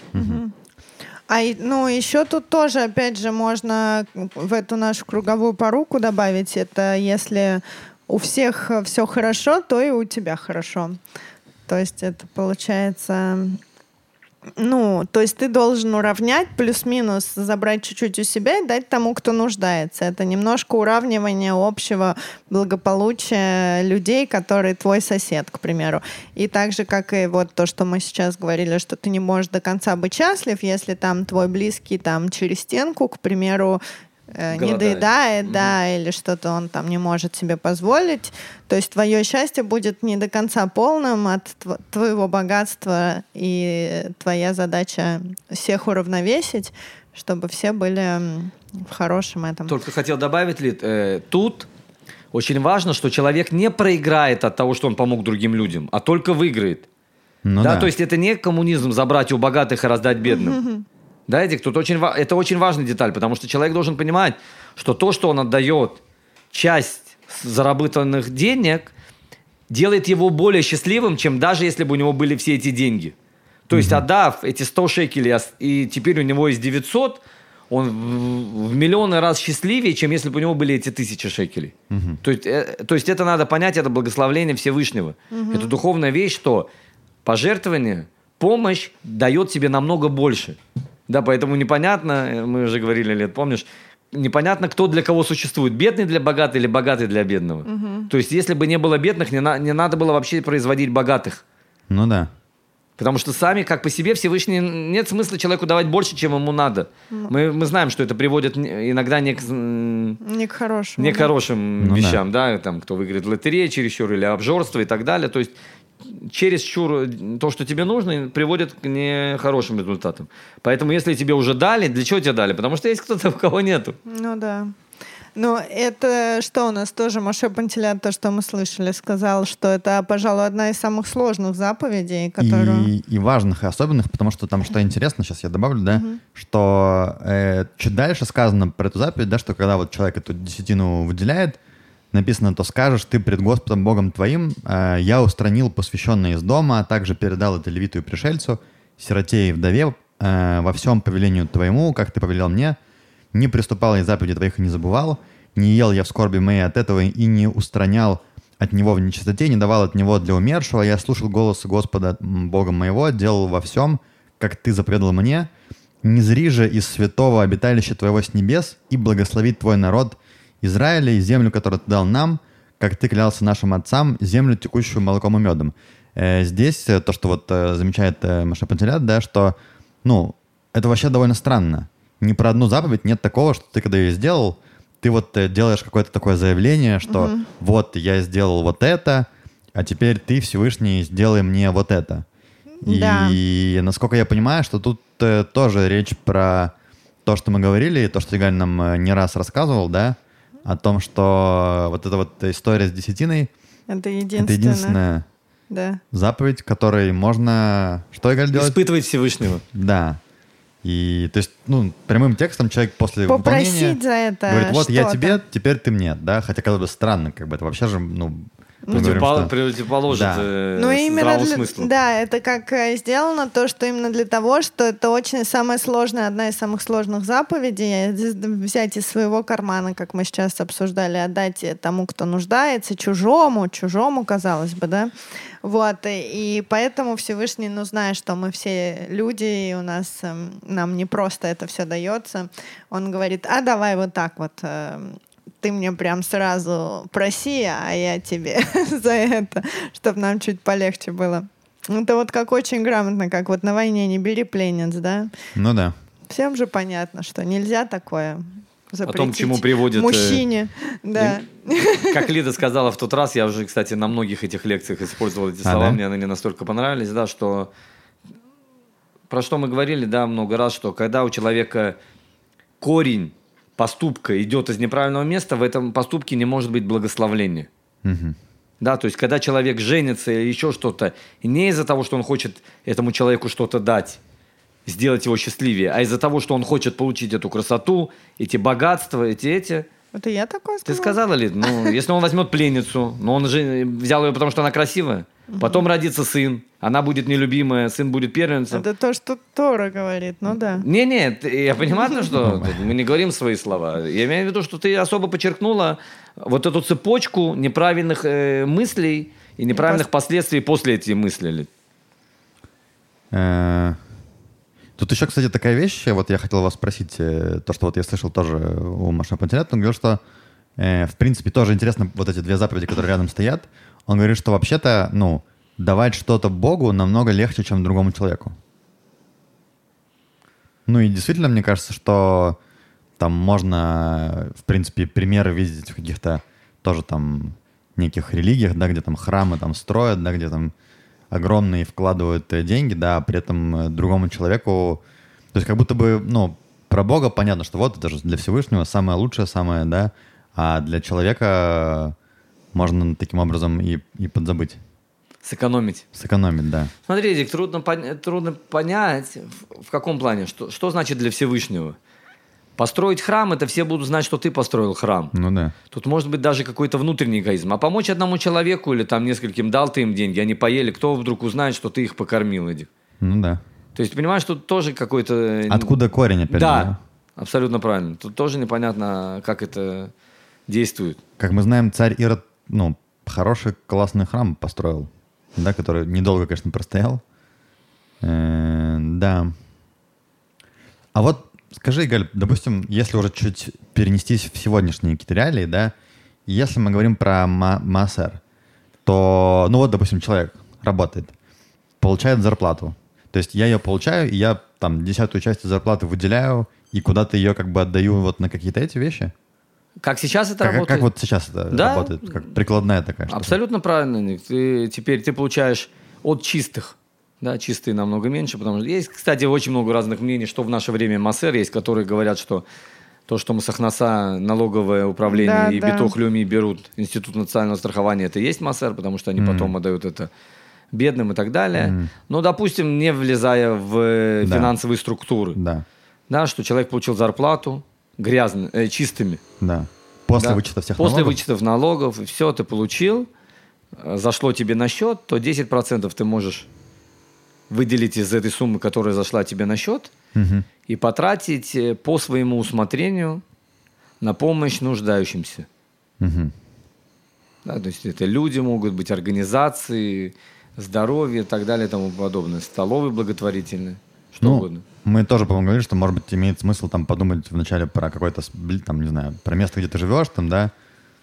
A: А ну еще тут тоже, опять же, можно в эту нашу круговую поруку добавить. Это если у всех все хорошо, то и у тебя хорошо. То есть это получается ну, то есть ты должен уравнять, плюс-минус забрать чуть-чуть у себя и дать тому, кто нуждается. Это немножко уравнивание общего благополучия людей, которые твой сосед, к примеру. И так же, как и вот то, что мы сейчас говорили, что ты не можешь до конца быть счастлив, если там твой близкий там через стенку, к примеру, э, не доедает, да, или что-то он там не может себе позволить. То есть твое счастье будет не до конца полным от твоего богатства, и твоя задача всех уравновесить, чтобы все были в хорошем этом.
C: Только хотел добавить, Лид, э, тут очень важно, что человек не проиграет от того, что он помог другим людям, а только выиграет. Ну да, да, то есть это не коммунизм забрать у богатых и раздать бедным. *laughs* Да, Эдик, тут очень, это очень важная деталь, потому что человек должен понимать, что то, что он отдает, часть заработанных денег, делает его более счастливым, чем даже если бы у него были все эти деньги. То есть, отдав эти 100 шекелей, и теперь у него есть 900, он в миллионы раз счастливее, чем если бы у него были эти тысячи шекелей. Угу. То, есть, э, то есть это надо понять, это благословление Всевышнего. Угу. Это духовная вещь, что пожертвование, помощь дает тебе намного больше. Да, поэтому непонятно, мы уже говорили, лет, помнишь, непонятно, кто для кого существует. Бедный для богатого или богатый для бедного. Угу. То есть, если бы не было бедных, не, на, не надо было вообще производить богатых.
B: Ну да.
C: Потому что сами, как по себе, Всевышний, нет смысла человеку давать больше, чем ему надо. Ну. Мы, мы знаем, что это приводит иногда не к,
A: не к хорошим,
C: не да? хорошим ну, вещам, да. да, там, кто выиграет лотерею чересчур или обжорство и так далее. То есть через чур то, что тебе нужно, приводит к нехорошим результатам. Поэтому, если тебе уже дали, для чего тебе дали? Потому что есть кто-то, у кого нету.
A: Ну да. Ну, это что у нас тоже Моше Пантелят, то, что мы слышали, сказал, что это, пожалуй, одна из самых сложных заповедей, которую...
B: И, и важных, и особенных, потому что там, что интересно, сейчас я добавлю, да, угу. что э, чуть дальше сказано про эту заповедь, да, что когда вот человек эту десятину выделяет, написано, то скажешь ты пред Господом Богом твоим, э, я устранил посвященное из дома, а также передал это левиту и пришельцу, сироте и вдове, э, во всем повелению твоему, как ты повелел мне, не приступал я заповеди твоих и не забывал, не ел я в скорби моей от этого и не устранял от него в нечистоте, не давал от него для умершего, я слушал голос Господа Бога моего, делал во всем, как ты запредал мне, не зри же из святого обиталища твоего с небес и благословит твой народ – Израиля и землю, которую ты дал нам, как ты клялся нашим отцам, землю, текущую молоком и медом. Э, здесь э, то, что вот э, замечает Маша Пантелят, да, что, ну, это вообще довольно странно. Ни про одну заповедь нет такого, что ты, когда ее сделал, ты вот делаешь какое-то такое заявление, что угу. вот я сделал вот это, а теперь ты, Всевышний, сделай мне вот это. Да. И насколько я понимаю, что тут э, тоже речь про то, что мы говорили, и то, что Игаль нам э, не раз рассказывал, да, о том, что вот эта вот история с десятиной
A: это единственная,
B: это единственная
A: да.
B: заповедь, которой можно что Игаль делать?
C: Испытывать Всевышнего.
B: Да. И то есть, ну, прямым текстом человек после
A: Попросить выполнения за это
B: говорит, вот я тебе, теперь ты мне, да, хотя казалось бы странно, как бы это вообще же, ну,
C: Противопол... Противоположит да. э,
A: ну, именно
C: для... смыслу.
A: Да, это как э, сделано то, что именно для того, что это очень самая сложная, одна из самых сложных заповедей, взять из своего кармана, как мы сейчас обсуждали, отдать тому, кто нуждается, чужому, чужому, казалось бы, да. Вот, и поэтому Всевышний, ну, зная, что мы все люди, и у нас, эм, нам не просто это все дается, он говорит, а давай вот так вот, эм, ты мне прям сразу проси, а я тебе *laughs* за это, чтобы нам чуть полегче было. Это вот как очень грамотно, как вот на войне не бери пленниц, да?
B: Ну да.
A: Всем же понятно, что нельзя такое запретить.
C: О том, к чему приводит...
A: Э, мужчине, да.
C: Как Лида сказала в тот раз, я уже, кстати, на многих этих лекциях использовал эти а, слова, да? мне они настолько понравились, да, что... Про что мы говорили, да, много раз, что когда у человека корень поступка идет из неправильного места, в этом поступке не может быть благословления. Угу. Да, то есть, когда человек женится или еще что-то, не из-за того, что он хочет этому человеку что-то дать, сделать его счастливее, а из-за того, что он хочет получить эту красоту, эти богатства, эти эти.
A: Это я такое
C: сказала? Ты сказала ли? Ну, если он возьмет пленницу, но он же взял ее, потому что она красивая. Потом родится сын, она будет нелюбимая, сын будет первенцем.
A: Это то, что Тора говорит, ну да.
C: Не-не, я понимаю, что мы не говорим свои слова. Я имею в виду, что ты особо подчеркнула вот эту цепочку неправильных э, мыслей и неправильных последствий после этих мыслей.
B: Э, Тут еще, кстати, такая вещь, вот я хотел вас спросить, э, то, что вот я слышал тоже у Машина Пантелята, он говорил, что, э, в принципе, тоже интересно вот эти две заповеди, которые рядом стоят. Он говорит, что вообще-то, ну, давать что-то Богу намного легче, чем другому человеку. Ну и действительно, мне кажется, что там можно, в принципе, примеры видеть в каких-то тоже там неких религиях, да, где там храмы там строят, да, где там огромные вкладывают э, деньги, да, а при этом э, другому человеку, то есть как будто бы, ну, про Бога понятно, что вот это же для Всевышнего самое лучшее, самое, да, а для человека можно таким образом и, и подзабыть.
C: Сэкономить.
B: Сэкономить, да.
C: Смотри, Дик, трудно, трудно понять, в, каком плане, что, что значит для Всевышнего. Построить храм, это все будут знать, что ты построил храм.
B: Ну да.
C: Тут может быть даже какой-то внутренний эгоизм. А помочь одному человеку или там нескольким дал ты им деньги, они поели, кто вдруг узнает, что ты их покормил, Эдик?
B: Ну да.
C: То есть, понимаешь, тут тоже какой-то...
B: Откуда корень опять
C: Да, да, абсолютно правильно. Тут тоже непонятно, как это действует.
B: Как мы знаем, царь Ирод, ну, хороший, классный храм построил, да, который недолго, конечно, простоял. Э, да. А вот Скажи, Галь, допустим, если уже чуть перенестись в сегодняшние какие-то реалии, да, если мы говорим про МАСР, то, ну вот, допустим, человек работает, получает зарплату. То есть я ее получаю, и я там десятую часть зарплаты выделяю, и куда-то ее как бы отдаю вот на какие-то эти вещи.
C: Как сейчас это
B: как,
C: работает?
B: Как вот сейчас это
C: да?
B: работает? Как прикладная такая штука?
C: Абсолютно правильно. Ты, теперь ты получаешь от чистых да, чистые намного меньше, потому что есть, кстати, очень много разных мнений, что в наше время МАСЭР есть, которые говорят, что то, что мы Сахнаса, налоговое управление да, и да. Битохлюми берут Институт национального страхования, это и есть МАСЭР, потому что они mm. потом отдают это бедным и так далее. Mm. Но, допустим, не влезая в да. финансовые структуры.
B: Да.
C: Да, что человек получил зарплату грязными, э, чистыми.
B: Да. После да. вычета всех
C: После
B: налогов?
C: вычетов налогов, все ты получил, э, зашло тебе на счет, то 10% ты можешь выделить из этой суммы, которая зашла тебе на счет,
B: угу.
C: и потратить э, по своему усмотрению на помощь нуждающимся.
B: Угу.
C: Да, то есть это люди могут быть, организации, здоровье и так далее и тому подобное, столовые благотворительные, что
B: ну,
C: угодно.
B: Мы тоже, по-моему, говорили, что, может быть, имеет смысл там подумать вначале про какое-то, там, не знаю, про место, где ты живешь, там, да,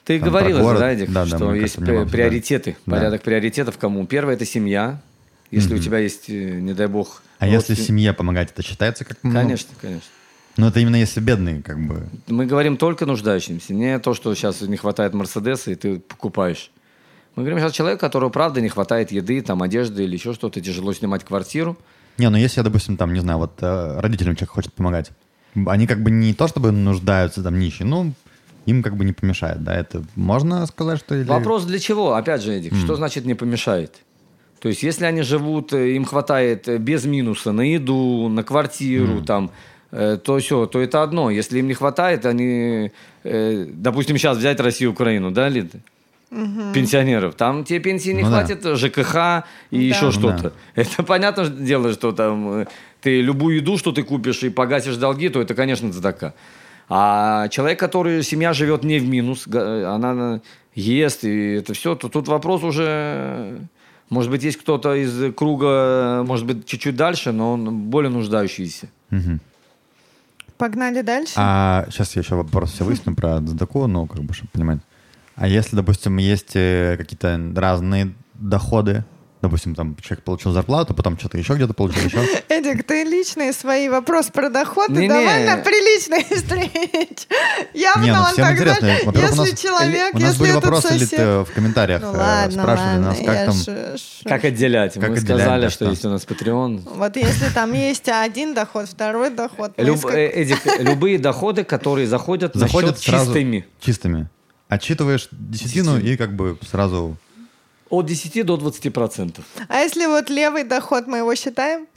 C: ты
B: там,
C: говорил это, да, Эдик,
B: да,
C: что
B: да,
C: есть приоритеты, да. порядок приоритетов кому? Первое – это семья, если mm-hmm. у тебя есть, э, не дай бог...
B: А если семье помогать, это считается как...
C: Ну, конечно, конечно.
B: Но это именно если бедные, как бы...
C: Мы говорим только нуждающимся, не то, что сейчас не хватает Мерседеса, и ты покупаешь. Мы говорим сейчас человек, которого, правда, не хватает еды, там, одежды или еще что-то, тяжело снимать квартиру.
B: Не, ну если, допустим, там, не знаю, вот э, родителям человек хочет помогать, они как бы не то чтобы нуждаются, там, нищие, ну, им как бы не помешает, да, это можно сказать, что... Или...
C: Вопрос для чего, опять же, Эдик, mm. что значит не помешает? То есть, если они живут, э, им хватает э, без минуса на еду, на квартиру, mm. там, то все, то это одно. Если им не хватает, они, допустим, сейчас взять Россию, Украину, да, Лид?
A: Угу.
C: Пенсионеров. Там тебе пенсии не ну, хватит, да. ЖКХ и да. еще ну, что-то. Да. Это понятное дело, что там ты любую еду, что ты купишь и погасишь долги, то это, конечно, цдака. А человек, который, семья живет не в минус, она ест, и это все, то тут вопрос уже может быть, есть кто-то из круга, может быть, чуть-чуть дальше, но он более нуждающийся.
B: Угу.
A: Погнали дальше.
B: А сейчас я еще вопрос все выясню про Дзадаку, ну, как бы, чтобы понимать. А если, допустим, есть э, какие-то разные доходы, допустим, там человек получил зарплату, потом что-то еще где-то получил еще. *laughs*
A: Эдик, ты личные свои вопросы про доходы не, давай не. на приличной *laughs* встрече. Явно
B: не, ну,
A: он
B: всем
A: тогда, если
B: у нас,
A: человек,
B: у нас
A: если
B: были вопросы
A: сосед...
B: ли в комментариях
A: ну, ладно,
B: спрашивали
A: ладно,
B: нас, как там...
C: Ш, ш, как отделять? Как Мы отделять, сказали, да, что, что есть у нас Patreon.
A: Вот если там есть один доход, второй доход.
C: Люб, э, Эдик, любые доходы, которые заходят, заходят чистыми.
B: Чистыми. Отчитываешь десятину и как бы сразу
C: от 10 до 20 процентов.
A: А если вот левый доход мы его считаем?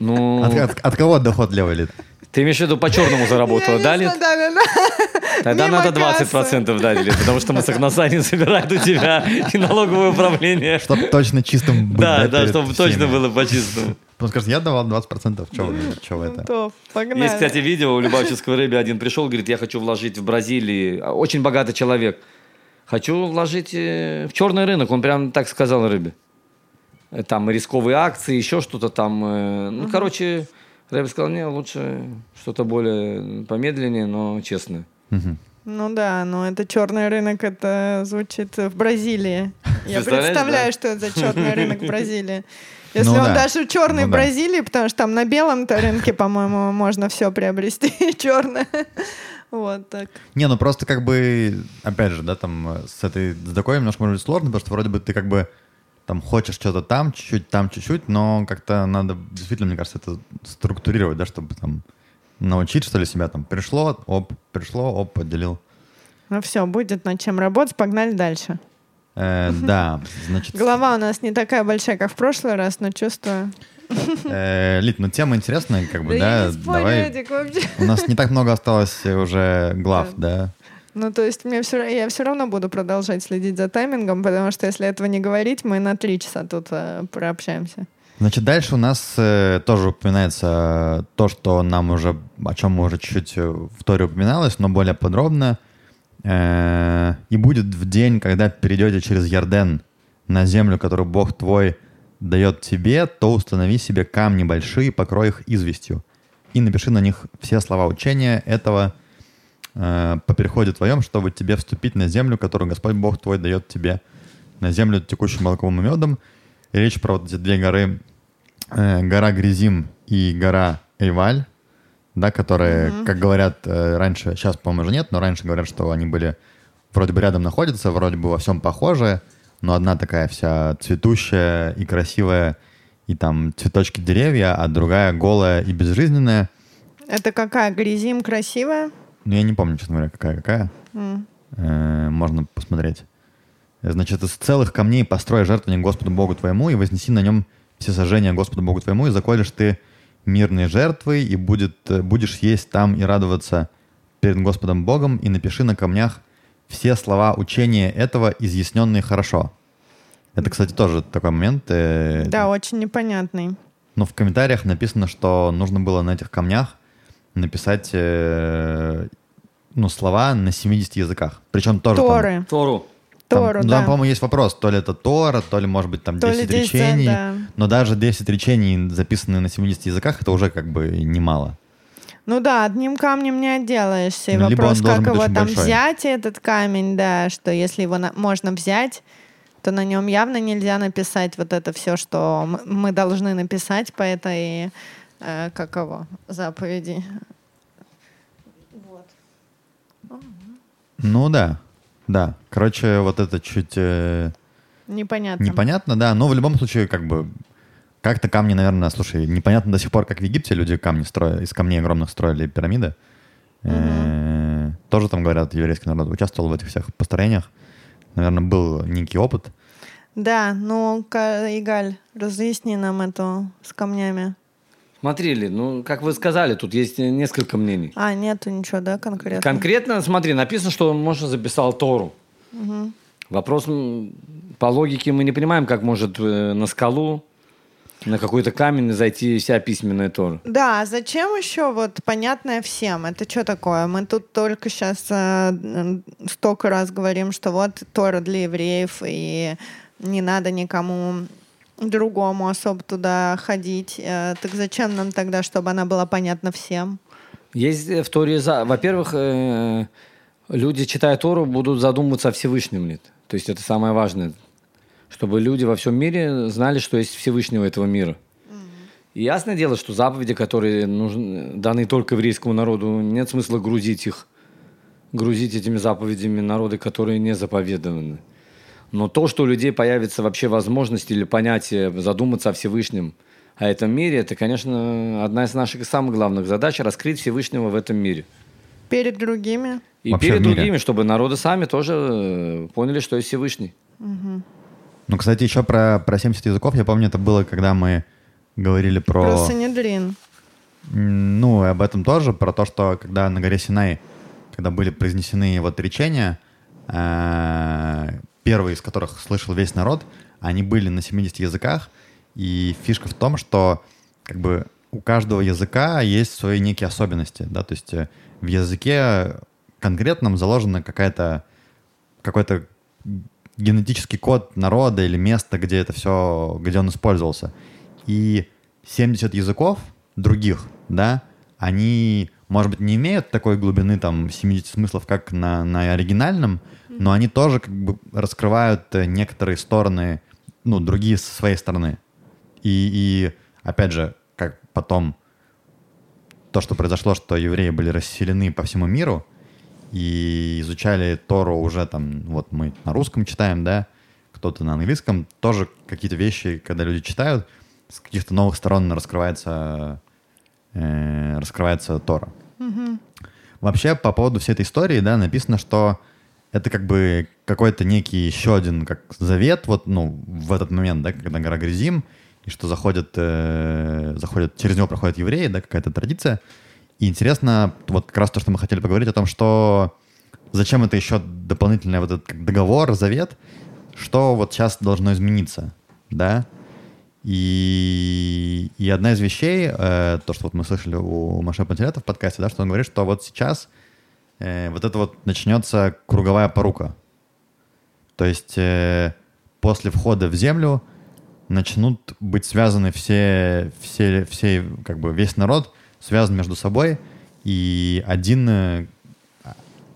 C: Ну...
B: От, от, от кого доход левый лет?
C: Ты имеешь в виду по черному заработала, да, Лид?
A: Да, да, да.
C: Тогда надо 20 процентов дать, Лид, потому что мы с не собирает у тебя и налоговое управление.
B: Чтобы точно чистым
C: быть. Да, да, чтобы точно было по чистому.
B: Он скажет, я давал 20%, что *laughs* вы, это?
A: то, погнали.
C: Есть, кстати, видео у Любавческого рыбы один пришел, говорит, я хочу вложить в Бразилии, очень богатый человек, хочу вложить э, в черный рынок, он прям так сказал рыбе. Э, Там рисковые акции, еще что-то там. э, Ну, короче, Рэб сказал, не, лучше что-то более помедленнее, но честное.
B: Мгм.
A: Ну да, но это черный рынок, это звучит в Бразилии. Я представляю,
C: да?
A: что это за черный рынок в Бразилии. *laughs* Если
B: Ну
A: он
B: да.
A: даже черный
B: Ну
A: в
B: да.
A: Бразилии, потому что там на белом-то рынке, по-моему, можно все приобрести *laughs* черное. Вот так.
B: Не, ну просто как бы, опять же, да, там с этой с такой немножко может быть сложно, потому что вроде бы ты как бы там хочешь что-то там чуть-чуть, там чуть-чуть, но как-то надо действительно, мне кажется, это структурировать, да, чтобы там научить, что ли, себя там пришло, оп, пришло, оп, поделил.
A: Ну все, будет над чем работать, погнали дальше.
B: Э, да, значит...
A: Голова у нас не такая большая, как в прошлый раз, но чувствую.
B: э, Лид, ну тема интересная, как бы, да, давай... У нас не так много осталось уже глав, да?
A: Ну, то есть мне все, я все равно буду продолжать следить за таймингом, потому что если этого не говорить, мы на три часа тут э, прообщаемся.
B: Значит, дальше у нас э, тоже упоминается то, что нам уже, о чем мы уже чуть-чуть э, в Торе упоминалось, но более подробно. Э, «И будет в день, когда перейдете через Ярден на землю, которую Бог твой дает тебе, то установи себе камни большие, покрой их известью, и напиши на них все слова учения этого э, по переходе твоем, чтобы тебе вступить на землю, которую Господь Бог твой дает тебе, на землю, текущую молоком и медом, и речь про вот эти две горы, э, гора Гризим и гора Эйваль, да, которые, как говорят э, раньше, сейчас, по-моему, уже нет, но раньше говорят, что они были вроде бы рядом находятся, вроде бы во всем похожие, но одна такая вся цветущая и красивая, и там цветочки деревья, а другая голая и безжизненная.
A: Это какая? Грязим красивая?
B: Ну, я не помню, честно говоря, какая-какая.
A: М.
B: Э, можно посмотреть. Значит, из целых камней построй жертвенник Господу Богу твоему и вознеси на нем все сожжения Господу Богу твоему, и заколешь ты мирные жертвы, и будет, э, будешь есть там и радоваться перед Господом Богом, и напиши на камнях все слова учения этого, изъясненные хорошо. Это, кстати, тоже такой момент. э,
A: Да, очень непонятный.
B: но в комментариях написано, что нужно было на этих камнях написать э, ну, слова на 70 языках. Причем тоже там-
A: Торы.
C: Тору.
B: там, ну,
A: да.
B: там, по-моему, есть вопрос, то ли это Тора, то ли, может быть, там
A: То ли
B: 10
A: 10,
B: речений.
A: да.
B: Но даже 10 речений, записанные на 70 языках, это уже как бы немало.
A: Ну да, одним камнем не отделаешься. И
B: Ну,
A: вопрос, как его там
B: большой.
A: взять, этот камень, да, что если его на- можно взять, то на нем явно нельзя написать вот это все, что мы должны написать по этой, э, как его, заповеди.
B: Ну да, да. Короче, вот это чуть э,
A: Непонятно.
B: непонятно, да. Но в любом случае, как бы, как-то камни, наверное, слушай, непонятно до сих пор, как в Египте люди камни строили, из камней огромных строили пирамиды. Э, Тоже там, говорят, еврейский народ участвовал в этих всех построениях. Наверное, был некий опыт.
A: Да, ну, Ка- Игаль, разъясни нам эту с камнями.
C: Смотри, Ли, ну, как вы сказали, тут есть несколько мнений.
A: А, нету ничего, да, конкретно?
C: Конкретно, смотри, написано, что он, может, записал Тору. Вопрос, м, по логике мы не понимаем, как может э, на скалу, на какой-то камень зайти вся письменная Тора.
A: Да, а зачем еще вот понятное всем? Это что такое? Мы тут только сейчас столько раз говорим, что вот Тора для евреев, и не надо никому другому особо туда ходить. Э, Так зачем нам тогда, чтобы она была понятна всем?
C: Есть э, в Торе, за... во-первых, э, люди, читая Тору, будут задумываться о Всевышнем. Ли. То есть это самое важное. Чтобы люди во всем мире знали, что есть Всевышнего этого мира. И ясное дело, что заповеди, которые нужны, даны только еврейскому народу, нет смысла грузить их, грузить этими заповедями народы, которые не заповедованы. Но то, что у людей появится вообще возможность или понятие задуматься о Всевышнем, о этом мире, это, конечно, одна из наших самых главных задач – раскрыть Всевышнего в этом мире.
A: Перед другими?
C: И
B: Вообще
C: перед другими, чтобы народы сами тоже э, поняли, что есть Всевышний.
B: Ну, кстати, еще про, про 70 языков. Я помню, это было, когда мы говорили про...
A: Про Санедрин.
B: Ну, и об этом тоже, про то, что когда на горе Синай, когда были произнесены вот речения, э, первые из которых слышал весь народ, они были на 70 языках, и фишка в том, что как бы у каждого языка есть свои некие особенности, да, то есть э, в языке конкретном заложена какая-то какой-то генетический код народа или места, где это все, где он использовался. И 70 языков других, да, они, может быть, не имеют такой глубины, там, 70 смыслов, как на, на оригинальном, но они тоже как бы раскрывают э, некоторые стороны, ну, другие со своей стороны. И, и опять же, как потом то, что произошло, что евреи были расселены по всему миру и изучали Тору уже там, вот мы на русском читаем, да, кто-то на английском, тоже какие-то вещи, когда люди читают, с каких-то новых сторон раскрывается, э, раскрывается Тора.
A: Мгм.
B: Вообще, по поводу всей этой истории, да, написано, что это как бы какой-то некий еще один как завет, вот, ну, в этот момент, да, когда гора Гризим, и что заходят, э, заходят, через него проходят евреи, да, какая-то традиция. И интересно, вот как раз то, что мы хотели поговорить о том, что зачем это еще дополнительный вот этот договор, завет, что вот сейчас должно измениться, да, и, и одна из вещей, э, то, что вот мы слышали у Маша Пантелета в подкасте, да, что он говорит, что вот сейчас э, вот это вот начнется круговая порука. То есть э, после входа в землю начнут быть связаны все, все, все, как бы весь народ связан между собой, и один, э,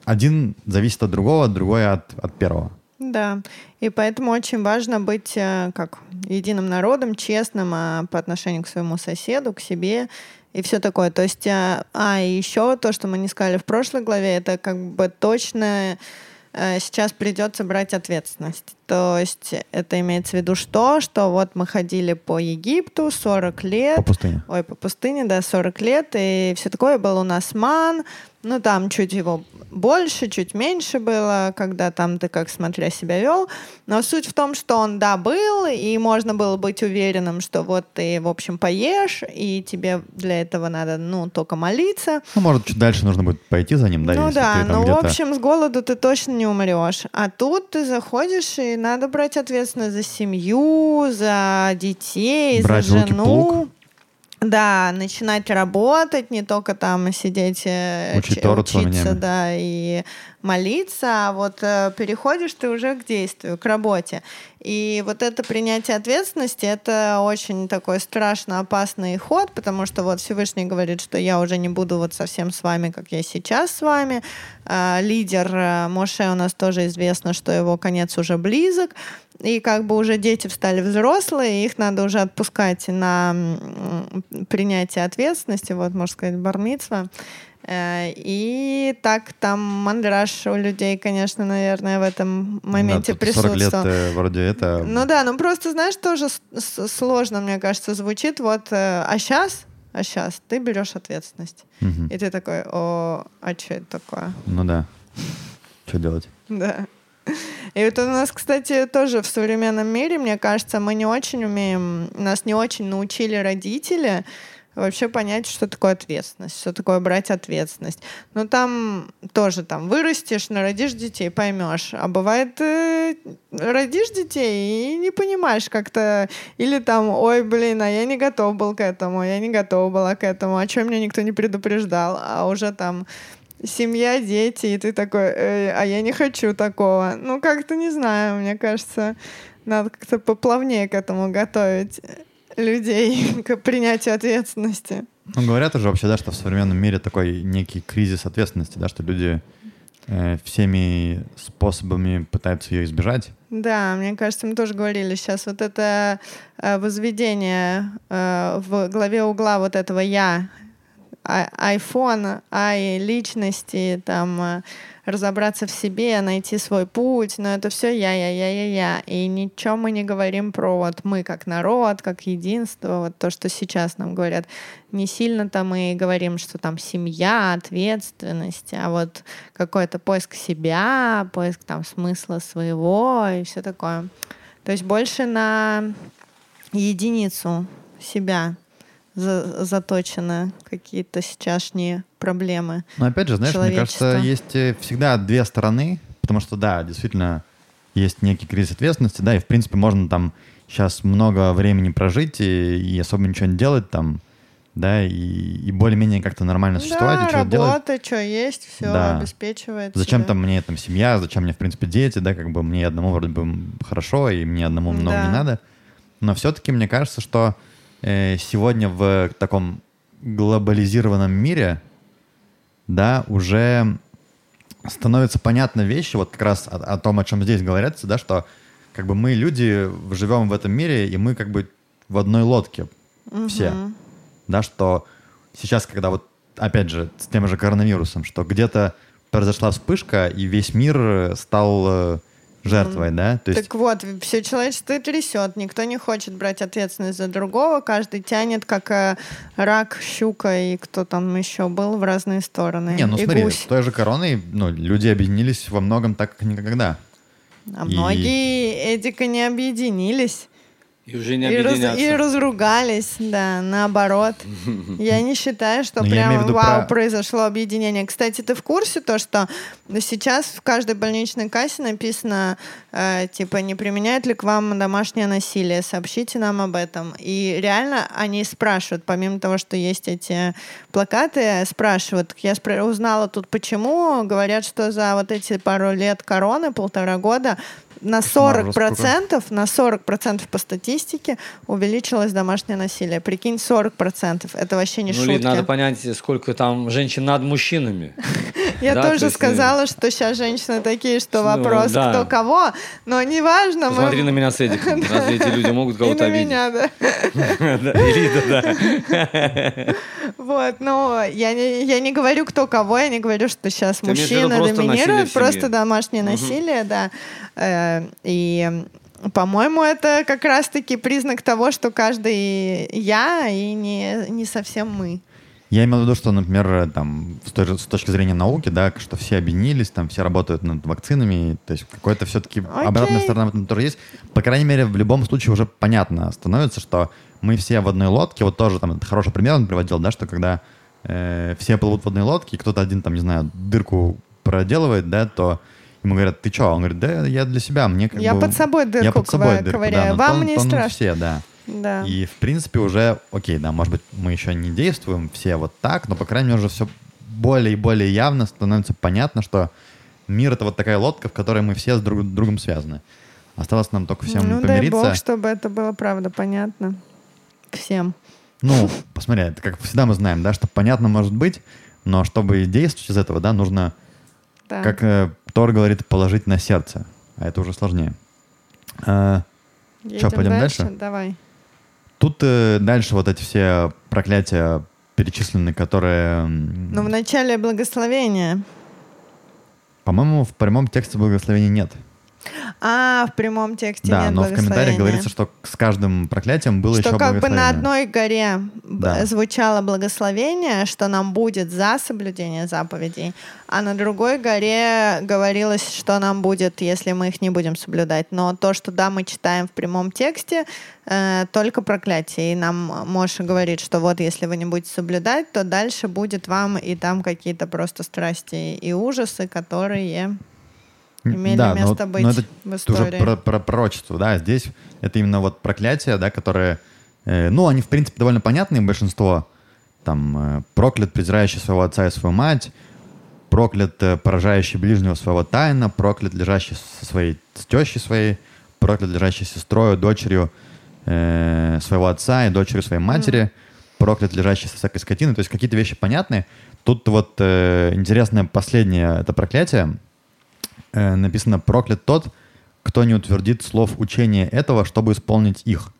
B: один зависит от другого, другой от, от первого.
A: Да, и поэтому очень важно быть э, как единым народом, честным а, по отношению к своему соседу, к себе и все такое. То есть, а, а и еще то, что мы не сказали в прошлой главе, это как бы точно э, сейчас придется брать ответственность. То есть это имеется в виду что? Что вот мы ходили по Египту 40 лет.
B: По пустыне.
A: Ой, по пустыне, да, 40 лет, и все такое. Был у нас ман, ну, там чуть его больше, чуть меньше было, когда там ты как смотря себя вел. Но суть в том, что он, да, был, и можно было быть уверенным, что вот ты, в общем, поешь, и тебе для этого надо, ну, только молиться.
B: Ну, может, чуть дальше нужно будет пойти за ним, да,
A: ну да, но в
B: где-то...
A: общем с голоду ты точно не умрешь. А тут ты заходишь, и надо брать ответственность за семью, за детей,
B: Брать
A: за жену. Да, начинать работать, не только там сидеть, э,
B: Учить
A: ч- учиться, да, и молиться, а вот э, переходишь ты уже к действию, к работе. И вот это принятие ответственности, это очень такой страшно опасный ход, потому что вот Всевышний говорит, что я уже не буду вот совсем с вами, как я сейчас с вами. А, лидер э, Моше у нас тоже известно, что его конец уже близок, и как бы уже дети встали взрослые, их надо уже отпускать на принятие ответственности, вот, можно сказать, бармитсва. Э, И так там мандраж у людей, конечно, наверное, в этом моменте
B: Да, тут 40 лет
A: присутствовал.
B: э, вроде это...
A: Ну да, ну просто, знаешь, тоже сложно, мне кажется, звучит. Вот, э, а сейчас, а сейчас ты берешь ответственность.
B: Мгм.
A: И ты такой, о, а что это такое?
B: Ну да. Что делать?
A: Да. И вот у нас, кстати, тоже в современном мире, мне кажется, мы не очень умеем, нас не очень научили родители вообще понять, что такое ответственность, что такое брать ответственность. Ну там тоже там вырастешь, народишь детей, поймешь. А бывает, э, родишь детей и не понимаешь как-то, или там, ой, блин, а я не готов был к этому, я не готова была к этому, а чем меня никто не предупреждал, а уже там семья, дети, и ты такой, «Эй, а я не хочу такого. Ну, как-то не знаю, мне кажется, надо как-то поплавнее к этому готовить людей *laughs* к принятию ответственности.
B: Ну, говорят уже вообще, да, что в современном мире такой некий кризис ответственности, да, что люди э, всеми способами пытаются ее избежать.
A: Да, мне кажется, мы тоже говорили сейчас вот это э, возведение э, в главе угла вот этого я, а- айфон, ай личности, там э, разобраться в себе, найти свой путь, но это все я, я, я, я, я. И ничего мы не говорим про вот мы как народ, как единство, вот то, что сейчас нам говорят. Не сильно-то мы говорим, что там семья, ответственность, а вот какой-то поиск себя, поиск там смысла своего и все такое. То есть больше на единицу себя за- заточены какие-то сейчасшние проблемы.
B: Но опять же, знаешь, мне кажется, есть э, всегда две стороны, потому что, да, действительно, есть некий кризис ответственности, да, и, в принципе, можно там сейчас много времени прожить и, и особо ничего не делать там, да, и, и более-менее как-то нормально существовать,
A: да,
B: и что-то делать.
A: работа, что есть, все
B: Да.
A: обеспечивает.
B: Зачем
A: себя.
B: там мне там семья, зачем мне, в принципе, дети, да, как бы мне одному вроде бы хорошо, и мне одному много
A: Да.
B: не надо. Но все-таки мне кажется, что сегодня в таком глобализированном мире, да, уже становятся понятны вещи, вот как раз о, о том, о чем здесь говорится, да, что как бы мы люди живем в этом мире, и мы как бы в одной лодке все, да, что сейчас, когда вот, опять же, с тем же коронавирусом, что где-то произошла вспышка, и весь мир э, стал э, жертвой, да, то есть
A: Так вот, все человечество трясет, никто не хочет брать ответственность за другого, каждый тянет, как э, рак, щука и кто там еще был в разные стороны.
B: Не, ну
A: и
B: смотри,
A: гусь.
B: с той же короной, ну, люди объединились во многом так, как никогда.
A: А
B: и-
A: многие Эдика не объединились.
C: И уже не
A: И, раз- и разругались, да, наоборот. *laughs* Я не считаю, что
B: Ну,
A: прям
B: виду
A: вау,
B: про-
A: произошло объединение. Кстати, ты в курсе то, что сейчас в каждой больничной кассе написано, э, типа, не применяют ли к вам домашнее насилие, сообщите нам об этом. И реально они спрашивают, помимо того, что есть эти плакаты, спрашивают. Я спра- узнала тут почему, говорят, что за вот эти пару лет короны, полтора года, на
B: Кошмар,
A: 40%, на 40% по статистике увеличилось домашнее насилие. Прикинь, 40%. Это вообще не
C: ну,
A: шутки.
C: Надо понять, сколько там женщин над мужчинами. *laughs*
A: Я
C: Да, то
A: тоже
C: есть,
A: сказала, что сейчас женщины такие, что
C: Ну,
A: вопрос,
C: да.
A: кто кого, но неважно.
C: Посмотри
A: мы...
C: на меня с Эдиком. *laughs* Разве эти люди могут
A: И
C: кого-то
A: на
C: обидеть?
A: меня, да. *laughs*
C: Лида, да.
A: Вот, но я не, я не говорю, кто кого, я не говорю, что сейчас
C: виду
A: мужчина
C: просто
A: доминирует, домашнее насилие, да. И, по-моему, это как раз-таки признак того, что каждый я и не, не совсем мы.
B: Я имел в виду, что, например, там, с, той же, с точки зрения науки, да, что все объединились, там, все работают над вакцинами, то есть какой-то все-таки обратная сторона в этом тоже есть. По крайней мере, в любом случае уже понятно становится, что мы все в одной лодке, вот тоже там хороший пример он приводил, да, что когда э, все плывут в одной лодке, кто-то один там, не знаю, дырку проделывает, да, то ему говорят, ты что? Он говорит, да, я для себя, мне как
A: Я
B: бы...
A: под собой
B: я
A: дырку
B: под собой дырку,
A: ковыряю.
B: да,
A: Вам
B: тон-
A: не
B: тонут
A: страшно.
B: все, да.
A: Да.
B: И, в принципе, уже, окей, да, может быть, мы еще не действуем все вот так, но, по крайней мере, уже все более и более явно становится понятно, что мир — это вот такая лодка, в которой мы все с друг другом связаны. Осталось нам только всем
A: ну, дай
B: помириться.
A: бог, чтобы это было правда понятно всем.
B: Ну, посмотри, это как всегда мы знаем, да, что понятно может быть, но чтобы действовать из этого, да, нужно,
A: Да.
B: как э, Тор говорит, положить на сердце. А это уже сложнее. А,
A: Едем
B: пойдем дальше?
A: Давай.
B: Тут э, дальше вот эти все проклятия перечислены, которые...
A: Ну, в начале благословения.
B: По-моему, в прямом тексте благословения нет.
A: А, в прямом тексте
B: да,
A: нет
B: но в комментариях говорится, что с каждым проклятием было
A: что
B: еще
A: как бы на одной горе
B: Да.
A: звучало благословение, что нам будет за соблюдение заповедей, а на другой горе говорилось, что нам будет, если мы их не будем соблюдать. Но то, что да, мы читаем в прямом тексте, э, только проклятие. И нам Моша говорит, что вот если вы не будете соблюдать, то дальше будет вам и там какие-то просто страсти и ужасы, которые имели
B: да, но-
A: место быть
B: но это
A: в
B: Это уже
A: истории.
B: про, про пророчество, да, здесь это именно вот проклятия, да, которые, э, ну, они, в принципе, довольно понятные, большинство, там, э, проклят, презирающий своего отца и свою мать, проклят, э, поражающий ближнего своего тайна, проклят, лежащий со своей, с тещей своей, проклят, лежащий с сестрой, дочерью э, своего отца и дочерью своей матери, проклят, лежащий со всякой скотиной, то есть какие-то вещи понятны. Тут вот э, интересное последнее это проклятие, э, написано «проклят тот, кто не утвердит слов учения этого, чтобы исполнить их».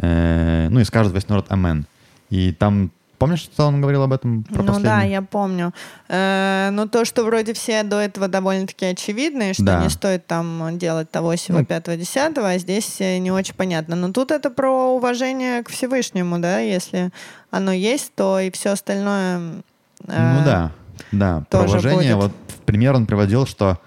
B: Э, ну и скажет весь народ «Амен». И там, помнишь, что он говорил об этом? Про
A: ну да,
B: последнее?
A: я помню. Э, ну то, что вроде все до этого довольно-таки очевидно, и что
B: Да.
A: не стоит там делать того, сего,
B: Ну.
A: пятого, десятого, а здесь э, не очень понятно. Но тут это про уважение к Всевышнему, да, если оно есть, то и все остальное... э,
B: Ну да, да. Про уважение.
A: будет.
B: Вот пример он приводил, что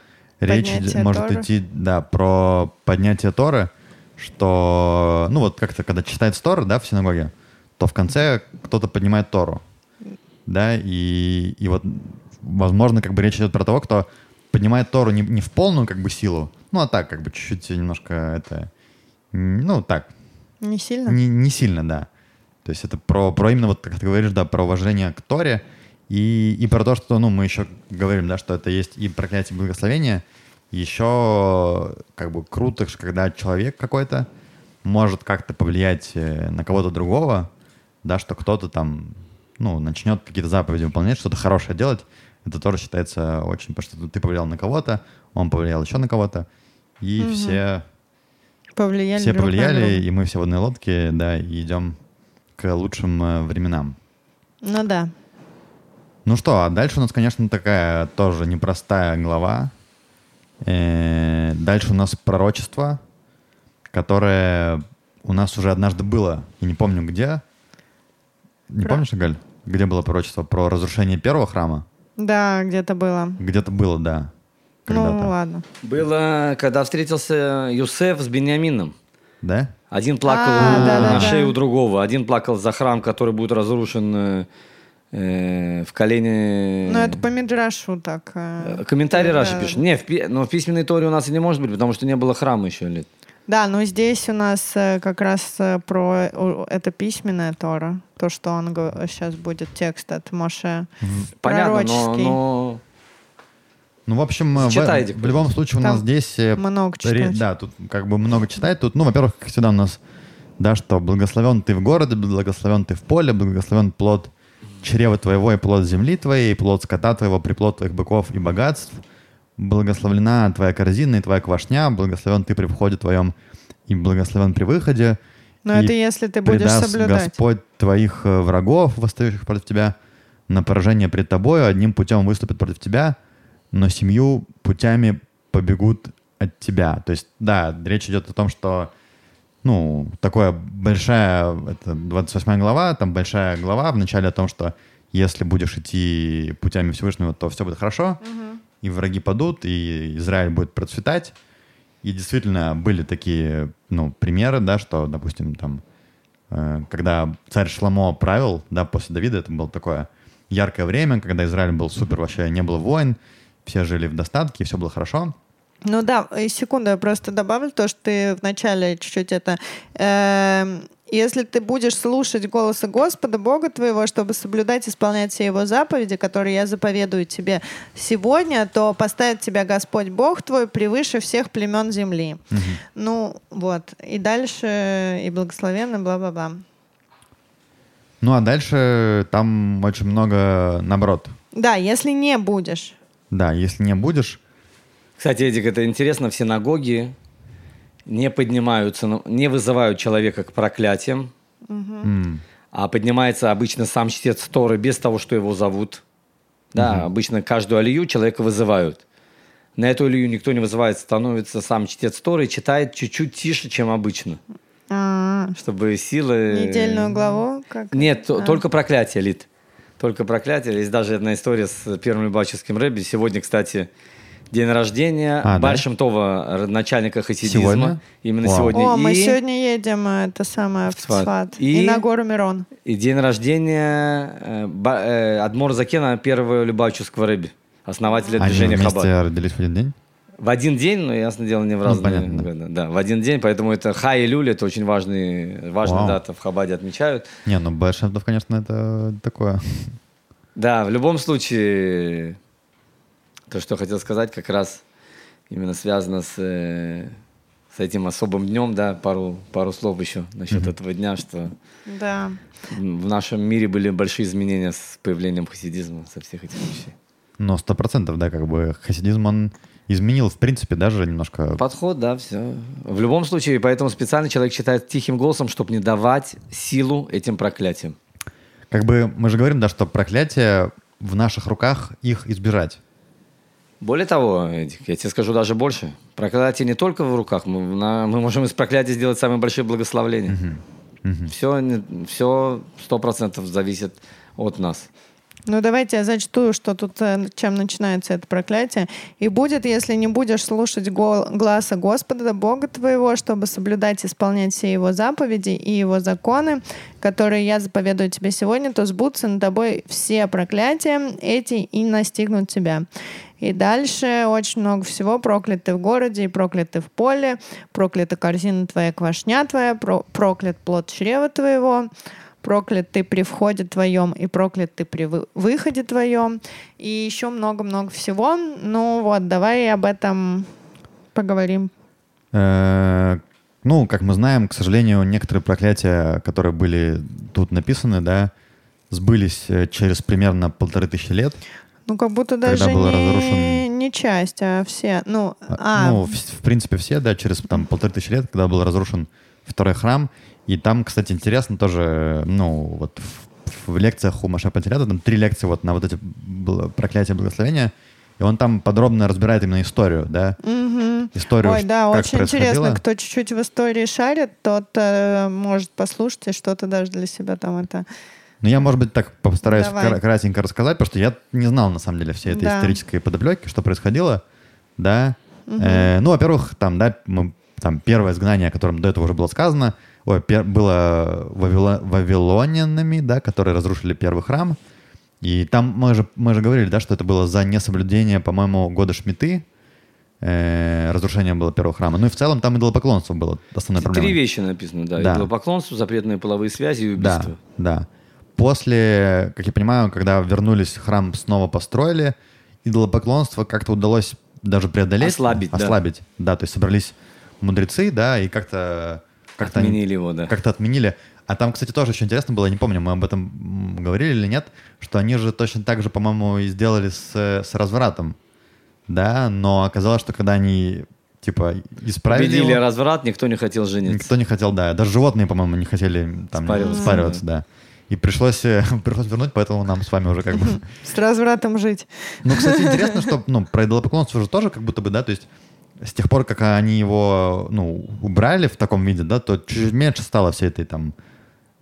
B: речь
A: Поднятие
B: может
A: Торы.
B: идти, да, про поднятие Торы, что, ну вот как-то, когда читается Тора, да, в синагоге, то в конце кто-то поднимает Тору, да, и, и вот, возможно, как бы речь идет про того, кто поднимает Тору не, не в полную как бы силу, ну а так, как бы чуть-чуть немножко это Ну, так.
A: Не сильно?
B: Не, не сильно, да. То есть это про, про именно, вот как ты говоришь, да, про уважение к Торе и, и про то, что, ну, мы еще говорим, да, что это есть и проклятие, и благословение. Еще как бы круто, когда человек какой-то может как-то повлиять э, на кого-то другого, да, что кто-то там, ну, начнет какие-то заповеди выполнять, что-то хорошее делать, это тоже считается очень, потому что ты повлиял на кого-то, он повлиял еще на кого-то, и угу. все
A: повлияли,
B: все повлияли, и мы все в одной лодке, да, и идем к лучшим э, временам.
A: Ну да.
B: Ну что, а дальше у нас, конечно, такая тоже непростая глава. Э, дальше у нас пророчество, которое у нас уже однажды было, я не помню где. Не Про... помнишь, Галь, где было пророчество про разрушение первого храма?
A: Да, где-то было.
B: Где-то было, да.
A: Ну ладно.
C: Было, когда встретился Юсеф с Бениамином.
B: Да?
C: Один плакал а, да, на да, шею да. другого, один плакал за храм, который будет разрушен э, в колене.
A: Ну, это по Мидрашу так. Э,
C: э Комментарий да, Раши пишет. Не, в, но в письменной торе у нас и не может быть, потому что не было храма еще лет.
A: Да, но здесь у нас э, как раз про это письменная Тора, то, что он сейчас будет текст от Моше.
C: Понятно, но, но
B: ну, в общем, в, в любом случае у нас здесь...
A: Много читать.
B: Да, тут как бы много читать. Тут, ну, во-первых, как всегда у нас, да, что благословен ты в городе, благословен ты в поле, благословен плод чрева твоего и плод земли твоей, и плод скота твоего, приплод твоих быков и богатств. Благословлена твоя корзина и твоя квашня, благословен ты при входе твоем и благословен при выходе.
A: Но и это если ты будешь соблюдать.
B: Господь твоих э, врагов, восстающих против тебя, на поражение пред тобою, одним путем выступит против тебя — но семью путями побегут от тебя. То есть, да, речь идет о том, что, ну, такое большая, это 28 глава, там большая глава в начале о том, что если будешь идти путями Всевышнего, то все будет хорошо, угу. и враги падут, и Израиль будет процветать. И действительно были такие, ну, примеры, да, что, допустим, там, э, когда царь Шламо правил, да, после Давида, это было такое яркое время, когда Израиль был супер, вообще не было войн, все жили в достатке, все было хорошо.
A: Ну да, и секунду, я просто добавлю то, что ты вначале чуть-чуть это... Э, если ты будешь слушать голоса Господа, Бога твоего, чтобы соблюдать, исполнять все его заповеди, которые я заповедую тебе сегодня, то поставит тебя Господь Бог твой превыше всех племен земли. Угу. Ну вот, и дальше, и благословенно, бла-бла-бла.
B: Ну а дальше там очень много наоборот.
A: Да, если не будешь
B: да, если не будешь...
C: Кстати, Эдик, это интересно, в синагоге не поднимаются, не вызывают человека к проклятиям, угу. а поднимается обычно сам чтец Торы без того, что его зовут. Да, угу. обычно каждую алию человека вызывают. На эту алию никто не вызывает, становится сам чтец Торы и читает чуть-чуть тише, чем обычно. А-а-а. Чтобы силы...
A: Недельную главу? Как?
C: Нет, а. только проклятие лит только проклятие. Есть даже одна история с первым любаческим рэби. Сегодня, кстати, день рождения а, Бальшемтова, да? начальника хасидизма. Сегодня? Именно Вау. сегодня.
A: О, и... мы сегодня едем, э, это самое, в Цфат. И... и на гору Мирон.
C: И день рождения э, э, Адмор Закена, первого любаческого рэби, основателя
B: Они
C: движения
B: Хаббат. Они родились в один день?
C: В один день, но ясно дело не в ну, разные ну, годы. Да, в один день, поэтому это Хай и Люль, это очень важный, важная дата в Хабаде отмечают.
B: Не, ну Бэшемтов, конечно, это такое.
C: Да, в любом случае, то, что хотел сказать, как раз именно связано с, э, с этим особым днем, да, пару, пару слов еще насчет mm-hmm. этого дня, что
A: да.
C: в нашем мире были большие изменения с появлением хасидизма, со всех этих вещей.
B: Но сто процентов, да, как бы хасидизм, он изменил, в принципе, даже немножко...
C: Подход, да, все. В любом случае, поэтому специально человек читает тихим голосом, чтобы не давать силу этим проклятиям.
B: Как бы мы же говорим, да, что проклятие в наших руках их избежать.
C: Более того, Эдик, я тебе скажу даже больше. Проклятие не только в руках. Мы, на, мы можем из проклятия сделать самые большие благословления. Угу. Угу. Все, все сто процентов зависит от нас.
A: Ну, давайте я зачту, что тут, э, чем начинается это проклятие. «И будет, если не будешь слушать гласа Господа, Бога твоего, чтобы соблюдать и исполнять все его заповеди и его законы, которые я заповедую тебе сегодня, то сбудутся над тобой все проклятия эти и настигнут тебя. И дальше очень много всего. Прокляты в городе и прокляты в поле, проклята корзина твоя, квашня твоя, про- проклят плод чрева твоего, проклят ты при входе твоем и проклят ты при вы- выходе твоем. И еще много-много всего. Ну вот, давай об этом поговорим.
B: Э, Ну, как мы знаем, к сожалению, некоторые проклятия, которые были тут написаны, да, сбылись э, через примерно полторы тысячи лет.
A: Ну, как будто даже не,
B: разрушен-
A: не часть, а все. Ну,
B: А,
A: а,
B: Ну, в, в принципе, все, да, через там полторы тысячи лет, когда был разрушен второй храм. И там, кстати, интересно тоже, ну, вот в, в лекциях у Маша Пантерята, там три лекции вот на вот эти проклятия благословения, и он там подробно разбирает именно историю, да,
A: мгм.
B: историю,
A: Ой, да,
B: как
A: очень интересно. Кто чуть-чуть в истории шарит, тот э, может послушать и что-то даже для себя там это...
B: Ну, я, может быть, так постараюсь
A: Давай.
B: кра- кратенько рассказать, потому что я не знал, на самом деле, всей этой
A: Да.
B: исторической подоплеки, что происходило, да. Э, ну, во-первых, там, да, мы, там первое изгнание, о котором до этого уже было сказано, ой, пер- было вавило- вавилонянами, да, которые разрушили первый храм. И там мы же, мы же говорили, да, что это было за несоблюдение, по-моему, года Шмиты, э, разрушение было первого храма. Ну и в целом там идолопоклонство было основной проблемой.
C: Три вещи написано, да.
B: Да.
C: Идолопоклонство, запретные половые связи и
B: Да,
C: убийство.
B: да. После, как я понимаю, когда вернулись, храм снова построили, идолопоклонство как-то удалось даже преодолеть.
C: Ослабить, да.
B: Ослабить, да. То есть собрались мудрецы, да, и как-то... как-то они-
C: Отменили его, да.
B: Как-то отменили. А там, кстати, тоже очень интересно было, я не помню, мы об этом говорили или нет, что они же точно так же, по-моему, и сделали с, с развратом. Да, но оказалось, что когда они, типа, исправили
C: Победили
B: его,
C: разврат, никто не хотел жениться.
B: Никто не хотел, да. Даже животные, по-моему, не хотели там
C: Спариваться,
B: спариваться, да. И пришлось, э, *laughs* пришлось вернуть, поэтому нам с вами уже как бы...
A: С развратом жить.
B: Ну, кстати, интересно, что ну, про идолопоклонство же тоже как будто бы, да, то есть с тех пор, как они его, ну, убрали в таком виде, да, то чуть меньше стало всей этой там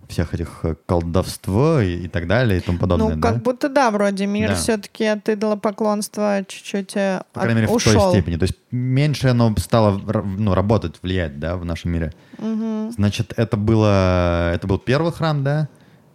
B: всех этих э, колдовства и, и так далее и тому подобное,
A: ну,
B: да?
A: как будто да, вроде мир
B: Да.
A: все-таки от идолопоклонства чуть-чуть э,
B: По крайней мере,
A: от-
B: в той
A: ушел.
B: степени. То есть меньше оно стало ну, работать, влиять, да, в нашем мире. Значит, это, было, это был первый храм, да.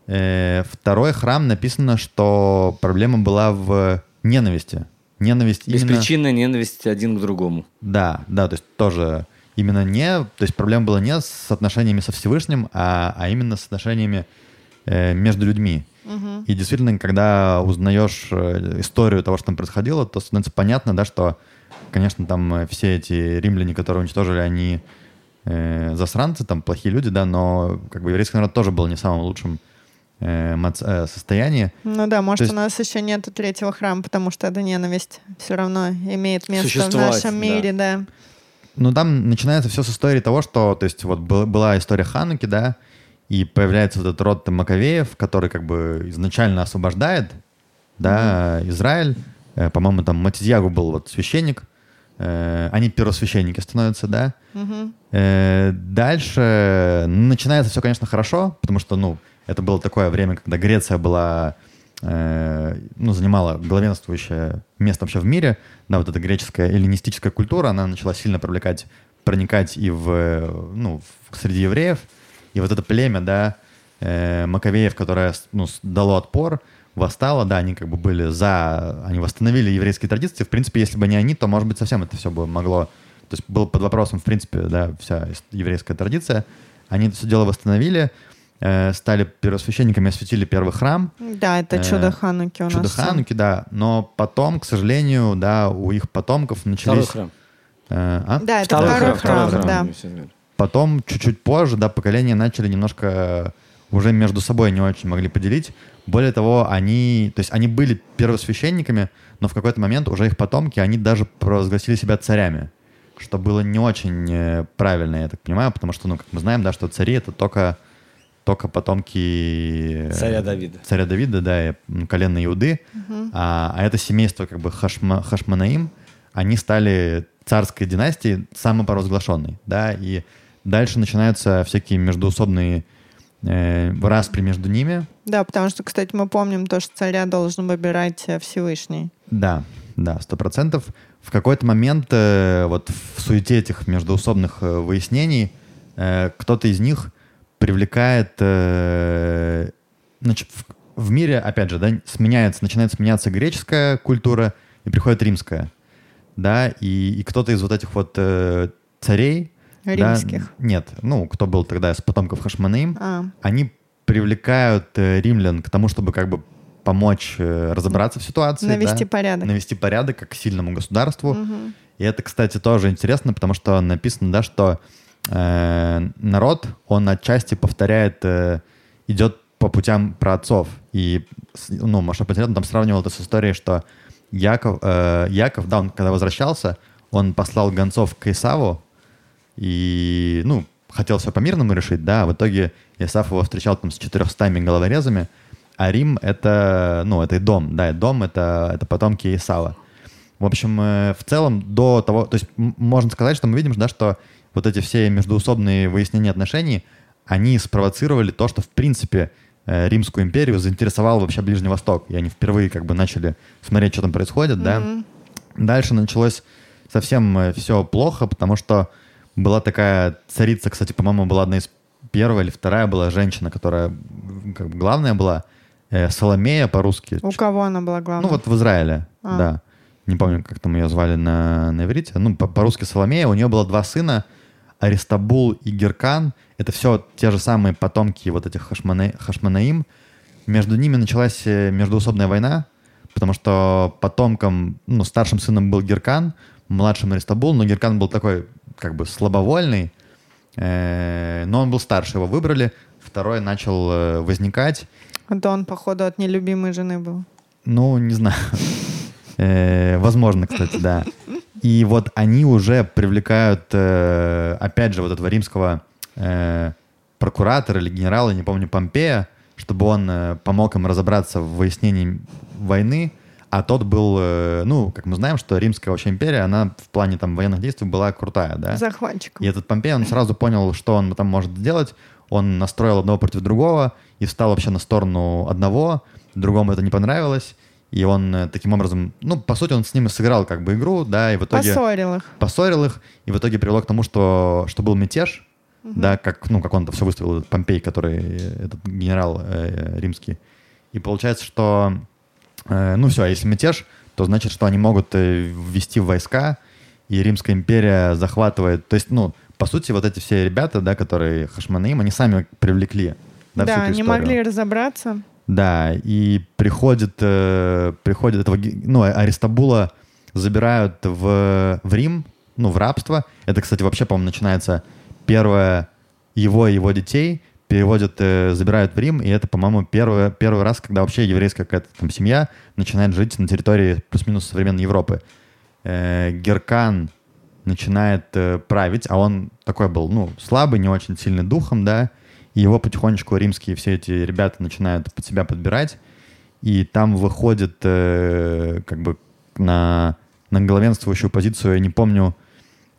B: Э, второй храм написано, что проблема была в ненависти. Ненависть именно...
C: Беспричинная ненависть один к другому.
B: Да, да, то есть тоже именно не... То есть проблема была не с отношениями со Всевышним, а, а именно с отношениями э, между людьми. И действительно, когда узнаешь э, историю того, что там происходило, то становится понятно, да, что, конечно, там э, все эти римляне, которые уничтожили, они э, засранцы, там плохие люди, да, но как бы еврейский народ тоже был не в самом э, э, состоянии.
A: Ну да, может,
B: То есть-
A: у нас еще нету третьего храма, потому что эта ненависть все равно имеет место в нашем
C: да.
A: мире, да.
B: Ну, там начинается все с истории того, что, то есть, вот был- была история Хануки, да, и появляется вот этот род Маковеев, который как бы изначально освобождает, да, Израиль. Э, по-моему, там Матидьягу был вот священник. Они первосвященники становятся, да. Э, дальше начинается все, конечно, хорошо, потому что, ну, это было такое время, когда Греция была, э, ну, занимала главенствующее место вообще в мире. Да, вот эта греческая эллинистическая культура, она начала сильно привлекать, проникать и в, ну, в- среди евреев. И вот это племя, да, э, Маковеев, которое ну, дало отпор, восстало, да, они как бы были за, они восстановили еврейские традиции. В принципе, если бы не они, то, может быть, совсем это все бы могло, то есть было под вопросом, в принципе, да, вся еврейская традиция. Они это все дело восстановили, стали первосвященниками, осветили первый храм,
A: Да, это
B: Э,
A: чудо Хануки у
B: чудо
A: нас.
B: Хануки, да, но потом, к сожалению, да, у их потомков
C: Второй
B: начались...
C: храм.
B: э, а?
A: Да, это второй, храм, да.
C: Всё верно.
B: Потом, чуть-чуть позже, да, поколения начали немножко уже между собой не очень могли поделить. Более того, они, то есть они были первосвященниками, но в какой-то момент уже их потомки, они даже провозгласили себя царями, что было не очень э, правильно, я так понимаю, потому что, ну, как мы знаем, да, что цари это только, только потомки э,
C: Царя Давида.
B: царя Давида, да, и, колена Иуды, а, а это семейство как бы Хашма, Хашманаим, они стали царской династией самопровозглашенной, да, и дальше начинаются всякие междуусобные э, распри между ними.
A: Да, потому что, кстати, мы помним то, что царя должен выбирать э, Всевышний.
B: Да, да, сто процентов. В какой-то момент э, вот в суете этих междуусобных э, выяснений э, кто-то из них привлекает, э, значит, в, в мире, опять же, да, сменяется, начинает сменяться греческая культура и приходит римская, да, и, и кто-то из вот этих вот э, царей,
A: Римских.
B: Да, нет, ну, кто был тогда с потомков Хашманаим,
A: А,
B: они привлекают э, римлян к тому, чтобы как бы помочь э, разобраться в ситуации.
A: навести
B: да,
A: порядок.
B: навести порядок как сильному государству.
A: Мгм.
B: И это, кстати, тоже интересно, потому что написано, да, что э, народ, он отчасти повторяет, э, идет по путям праотцов. И, с- ну, Маша Патерен там сравнивал это с историей, что Яков, э, Яков, да, он когда возвращался, он послал гонцов к Исаву и, ну, хотел все по-мирному решить, да, а в итоге Исаф его встречал там с 400 головорезами, а Рим — это, ну, это и дом, да, и дом — это, это потомки Исава. В общем, э, в целом до того, то есть можно сказать, что мы видим, да, что вот эти все междуусобные выяснения отношений, они спровоцировали то, что в принципе э, Римскую империю заинтересовал вообще Ближний Восток, и они впервые как бы начали смотреть, что там происходит, да. Дальше началось совсем все плохо, потому что была такая царица, кстати, по-моему, была одна из первая или вторая была женщина, которая как бы главная была, э, Соломея по-русски.
A: У кого она была главной?
B: Ну вот в Израиле,
A: А.
B: да. Не помню, как там ее звали на, на иврите. Ну, по- по-русски Соломея. У нее было два сына, Аристабул и Геркан. Это все те же самые потомки вот этих Хашмане- Хашманаим. Между ними началась э, междуусобная война, потому что потомком, ну, старшим сыном был Геркан, младшим Аристабул, но Геркан был такой, как бы, слабовольный, э, но он был старше, его выбрали, второй начал э, возникать,
A: А то он, походу, от нелюбимой жены был.
B: ну, не знаю. *laughs* Э, Возможно, кстати, да. И вот они уже привлекают, э, опять же, вот этого римского э, прокуратора или генерала, не помню, Помпея, чтобы он помог им разобраться в выяснении войны. А тот был, ну, как мы знаем, что Римская вообще империя, она в плане там военных действий была крутая, да?
A: Захватчиком.
B: И этот Помпей, он сразу понял, что он там может сделать. Он настроил одного против другого и встал вообще на сторону одного. Другому это не понравилось. И он э, таким образом, ну, по сути, он с ними сыграл как бы игру, да, и в итоге
A: Поссорил их.
B: поссорил их, и в итоге привело к тому, что, что был мятеж, да, как, ну, как он это все выставил, Помпей, который, э, этот генерал э, римский. И получается, что, э, ну все, а если мятеж, то значит, что они могут э, ввести войска, и Римская империя захватывает, то есть, ну, по сути, вот эти все ребята, да, которые Хашманаим, они сами привлекли, да, всю
A: Да,
B: эту
A: не
B: историю.
A: могли разобраться.
B: Да, и приходит, э, приходит этого, ну, А- Аристабула забирают в, в Рим, ну, в рабство. Это, кстати, вообще, по-моему, начинается первое его и его детей переводят, э, забирают в Рим, и это, по-моему, первый, первый раз, когда вообще еврейская какая-то там семья начинает жить на территории плюс-минус современной Европы. Э, Геркан начинает править, а он такой был, ну, слабый, не очень сильный духом, да, и его потихонечку римские все эти ребята начинают под себя подбирать, и там выходит э, как бы на, на главенствующую позицию, я не помню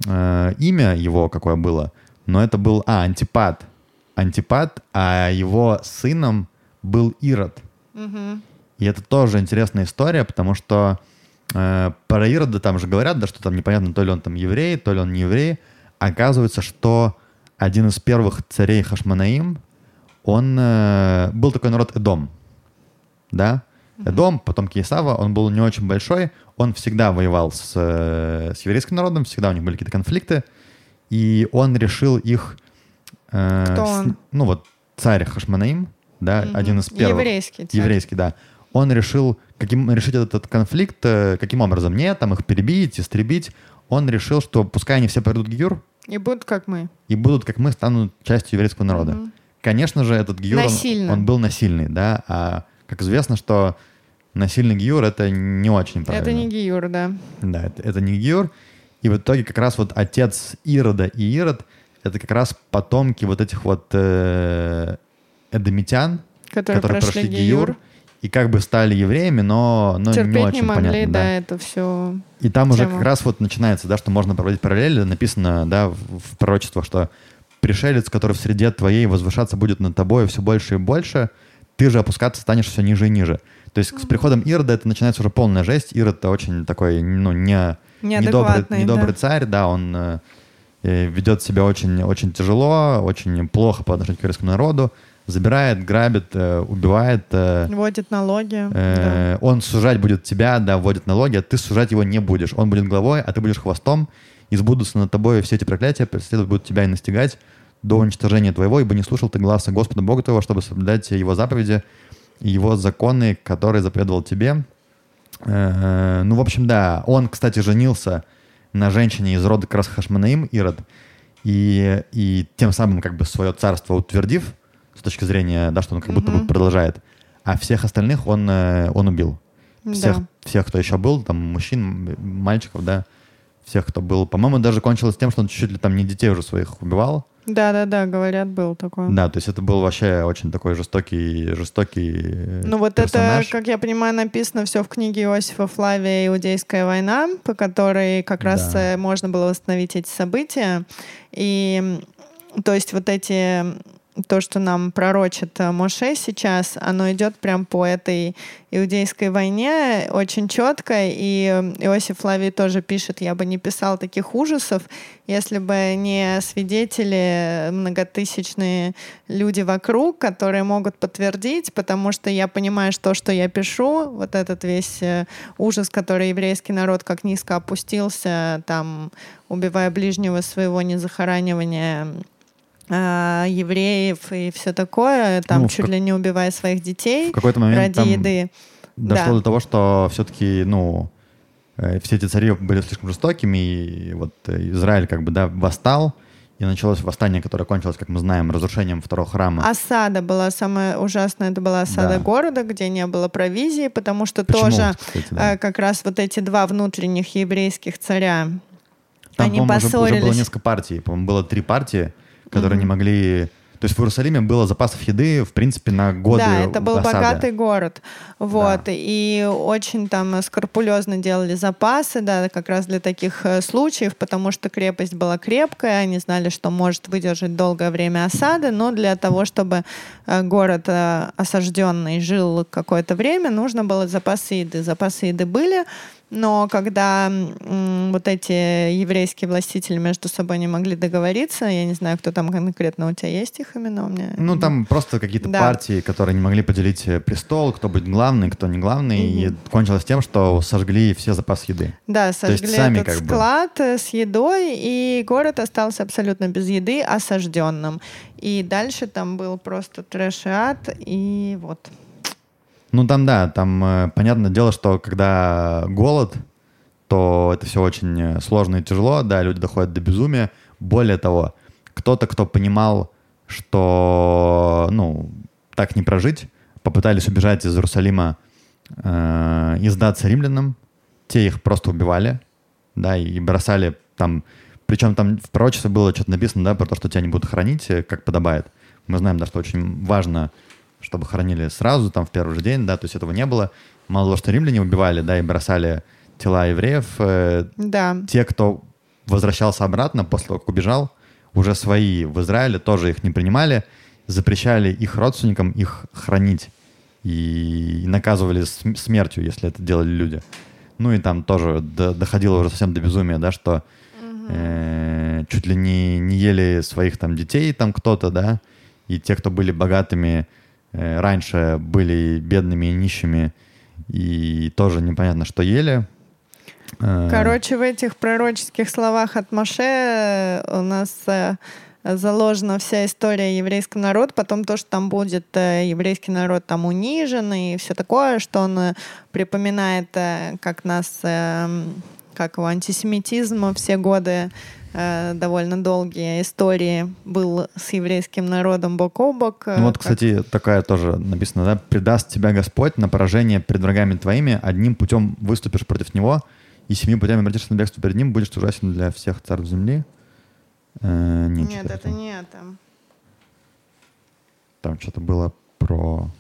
B: э, имя его какое было, но это был, а, Антипат. Антипат, а его сыном был Ирод.
A: Мгм.
B: И это тоже интересная история, потому что э, про Ирода там же говорят, да, что там непонятно, то ли он там еврей, то ли он не еврей. Оказывается, что один из первых царей Хашманаим, он э, был такой народ Эдом, да? Эдом, потомки Исава, он был не очень большой, он всегда воевал с, э, с еврейским народом, всегда у них были какие-то конфликты, и он решил их... э,
A: Кто
B: с-
A: он?
B: ну вот царь Хашманаим, да,
A: Мгм.
B: один из первых.
A: Еврейский царь.
B: Еврейский, да. Он решил каким, решить этот, этот конфликт э, каким образом? Не там их перебить, истребить. Он решил, что пускай они все пойдут в Гиюр
A: И будут как мы.
B: и будут, как мы, станут частью еврейского народа.
A: Мгм.
B: Конечно же, этот Гиюр, он, он был насильный, да, а как известно, что насильный Гиюр — это не очень правильно.
A: Это не Гиюр, да.
B: Да, это, это не Гиюр. И в итоге как раз вот отец Ирода и Ирод — это как раз потомки вот этих вот э, эдомитян,
A: Которые,
B: которые
A: прошли,
B: прошли
A: Гиюр.
B: Гиюр и как бы стали евреями, но, но не
A: Терпеть
B: очень
A: не могли,
B: понятно.
A: да,
B: да.
A: это все.
B: И там уже
A: тему.
B: как раз вот начинается, да, что можно проводить параллели. Написано, да, в, пророчествах, что пришелец, который в среде твоей возвышаться будет над тобой все больше и больше, ты же опускаться станешь все ниже и ниже. То есть с приходом Ирода это начинается уже полная жесть. Ирод это очень такой, ну, не, недобрый, недобрый да. царь, да, он э, э, ведет себя очень, очень тяжело, очень плохо по отношению к еврейскому народу, забирает, грабит, э, убивает. Э,
A: вводит налоги.
B: Э, да. Он сужать будет тебя, да, вводит налоги, а ты сужать его не будешь. Он будет главой, а ты будешь хвостом, и сбудутся над тобой все эти проклятия, преследуют будут тебя и настигать до уничтожения твоего, ибо не слушал ты глаза Господа Бога твоего, чтобы соблюдать его заповеди, его законы, которые заповедовал тебе. Э, ну, в общем, да, он, кстати, женился на женщине из рода как Хашманаим, Ирод, и, и тем самым как бы свое царство утвердив, с точки зрения, да, что он как будто бы продолжает, а всех остальных он, э, он убил. Всех, да. всех, кто еще был, там, мужчин, мальчиков, да, всех, кто был. По-моему, даже кончилось тем, что он чуть-чуть ли там не детей уже своих убивал.
A: Да, да, да, говорят, был такой.
B: Да, то есть это был вообще очень такой жестокий, жестокий. Э,
A: ну вот персонаж. это, как я понимаю, написано все в книге Иосифа Флавия «Иудейская война», по которой как раз да. Э, можно было восстановить эти события. И то есть вот эти то, что нам пророчит э, Моше сейчас, оно идет прям по этой иудейской войне очень четко. И Иосиф Лавий тоже пишет, я бы не писал таких ужасов, если бы не свидетели, многотысячные люди вокруг, которые могут подтвердить, потому что я понимаю, что то, что я пишу, вот этот весь э, ужас, который еврейский народ как низко опустился, там, убивая ближнего своего незахоранивания а, евреев и все такое, там ну, чуть как... ли не убивая своих детей в какой-то момент ради там еды.
B: Дошло да. до того, что все-таки, ну, э, все эти цари были слишком жестокими, и вот Израиль как бы, да, восстал, и началось восстание, которое кончилось, как мы знаем, разрушением второго храма.
A: Осада была самая ужасная, это была осада да. города, где не было провизии, потому что Почему, тоже кстати, да. Э, как раз вот эти два внутренних еврейских царя,
B: Там, они поссорились. Уже, уже было несколько партий, по-моему, было три партии, которые mm-hmm. не могли то есть в Иерусалиме было запасов еды, в принципе, на годы
A: Да, это был осады. богатый город. Вот. Да. И очень там скрупулезно делали запасы, да, как раз для таких э, случаев, потому что крепость была крепкая, они знали, что может выдержать долгое время осады, но для того, чтобы э, город э, осажденный жил какое-то время, нужно было запасы еды. Запасы еды были, но когда м, вот эти еврейские властители между собой не могли договориться, я не знаю, кто там конкретно у тебя есть их имена у меня.
B: Ну, там просто какие-то да. партии, которые не могли поделить э, престол, кто будет главный, кто не главный, mm-hmm. и кончилось тем, что сожгли все запасы еды.
A: Да, сожгли сами этот склад бы... Э, с едой, и город остался абсолютно без еды, осажденным. И дальше там был просто трэш и ад, и вот.
B: Ну там да, там э, понятное дело, что когда голод, то это все очень э, сложно и тяжело, да, люди доходят до безумия. Более того, кто-то, кто понимал, что, ну, так не прожить, попытались убежать из Иерусалима э, и сдаться римлянам, те их просто убивали, да, и бросали там, причем там в пророчестве было что-то написано, да, про то, что тебя не будут хранить, э, как подобает. Мы знаем, да, что очень важно чтобы хоронили сразу, там, в первый же день, да, то есть этого не было. Мало того, что римляне убивали, да, и бросали тела евреев. Э,
A: да.
B: Те, кто возвращался обратно после того, как убежал, уже свои в Израиле тоже их не принимали, запрещали их родственникам их хранить и наказывали смертью, если это делали люди. Ну и там тоже доходило уже совсем до безумия, да, что э, чуть ли не, не ели своих там детей там кто-то, да, и те, кто были богатыми, раньше были бедными и нищими, и тоже непонятно, что ели.
A: Э, Короче, в этих пророческих словах от Маше э, у нас заложена вся история еврейского народа, потом то, что там будет еврейский народ там унижен и все такое, что он припоминает, как нас, как его антисемитизм все годы Э, довольно долгие истории был с еврейским народом бок о бок.
B: Э, ну вот, как... кстати, такая тоже написана, да? «Предаст тебя Господь на поражение перед врагами твоими, одним путем выступишь против него, и семью путями обратишься на бегство перед ним, будешь ужасен для всех царств земли».
A: Э, нет, нет это не это.
B: Там что-то было про...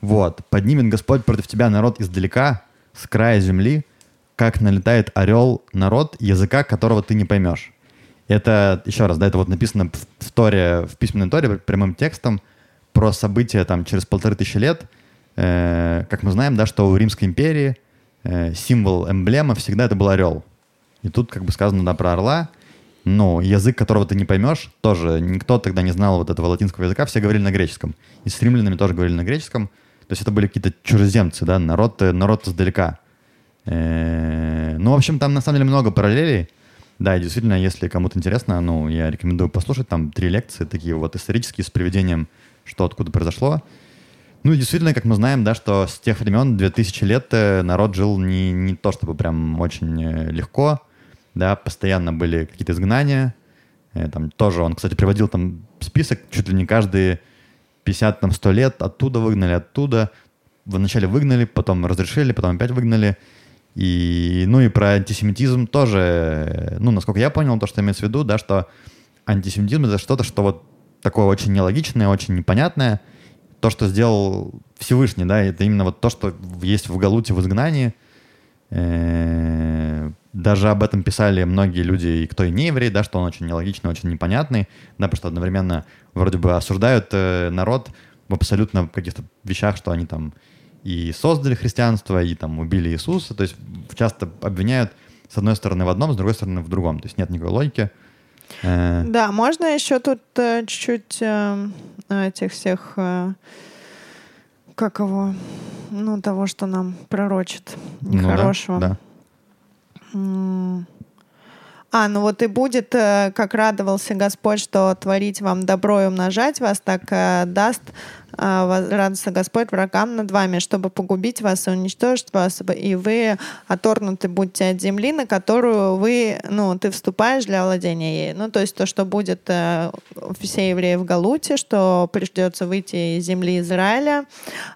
B: Вот. «Поднимет Господь против тебя народ издалека, с края земли, как налетает орел народ, языка которого ты не поймешь. Это, еще раз, да, это вот написано в, в Торе, в письменной Торе прямым текстом про события там через полторы тысячи лет. Э, как мы знаем, да, что у Римской империи э, символ, эмблема всегда это был орел. И тут как бы сказано, да, про орла. Но язык, которого ты не поймешь, тоже никто тогда не знал вот этого латинского языка, все говорили на греческом. И с римлянами тоже говорили на греческом. То есть это были какие-то чужеземцы, да, народ, народ издалека. Э, ну, в общем, там на самом деле много параллелей. Да, и действительно, если кому-то интересно, ну, я рекомендую послушать. Там три лекции такие вот исторические с приведением, что откуда произошло. Ну и действительно, как мы знаем, да, что с тех времен, 2000 лет, э, народ жил не, не то чтобы прям очень э, легко, да, постоянно были какие-то изгнания. Там тоже он, кстати, приводил там список, чуть ли не каждые 50 там 100 лет оттуда выгнали, оттуда. Вначале выгнали, потом разрешили, потом опять выгнали. И, ну и про антисемитизм тоже, ну, насколько я понял, то, что имеется в виду, да, что антисемитизм — это что-то, что вот такое очень нелогичное, очень непонятное. То, что сделал Всевышний, да, это именно вот то, что есть в Галуте в изгнании. Э, даже об этом писали многие люди, и кто и не еврей, да, что он очень нелогичный, очень непонятный, да, потому что одновременно вроде бы осуждают э, народ в абсолютно каких-то вещах, что они там и создали христианство, и там убили Иисуса. То есть часто обвиняют с одной стороны в одном, с другой стороны в другом. То есть нет никакой логики.
A: Э, да, можно еще тут э, чуть-чуть э, этих всех, э, как его, ну, того, что нам пророчит нехорошего. Ну, да, да. А, ну вот и будет, э, как радовался Господь, что творить вам добро и умножать вас, так э, даст радостно Господь врагам над вами, чтобы погубить вас и уничтожить вас, и вы оторнуты будьте от земли, на которую вы, ну, ты вступаешь для владения ей. Ну, то есть то, что будет э, все евреи в Галуте, что придется выйти из земли Израиля.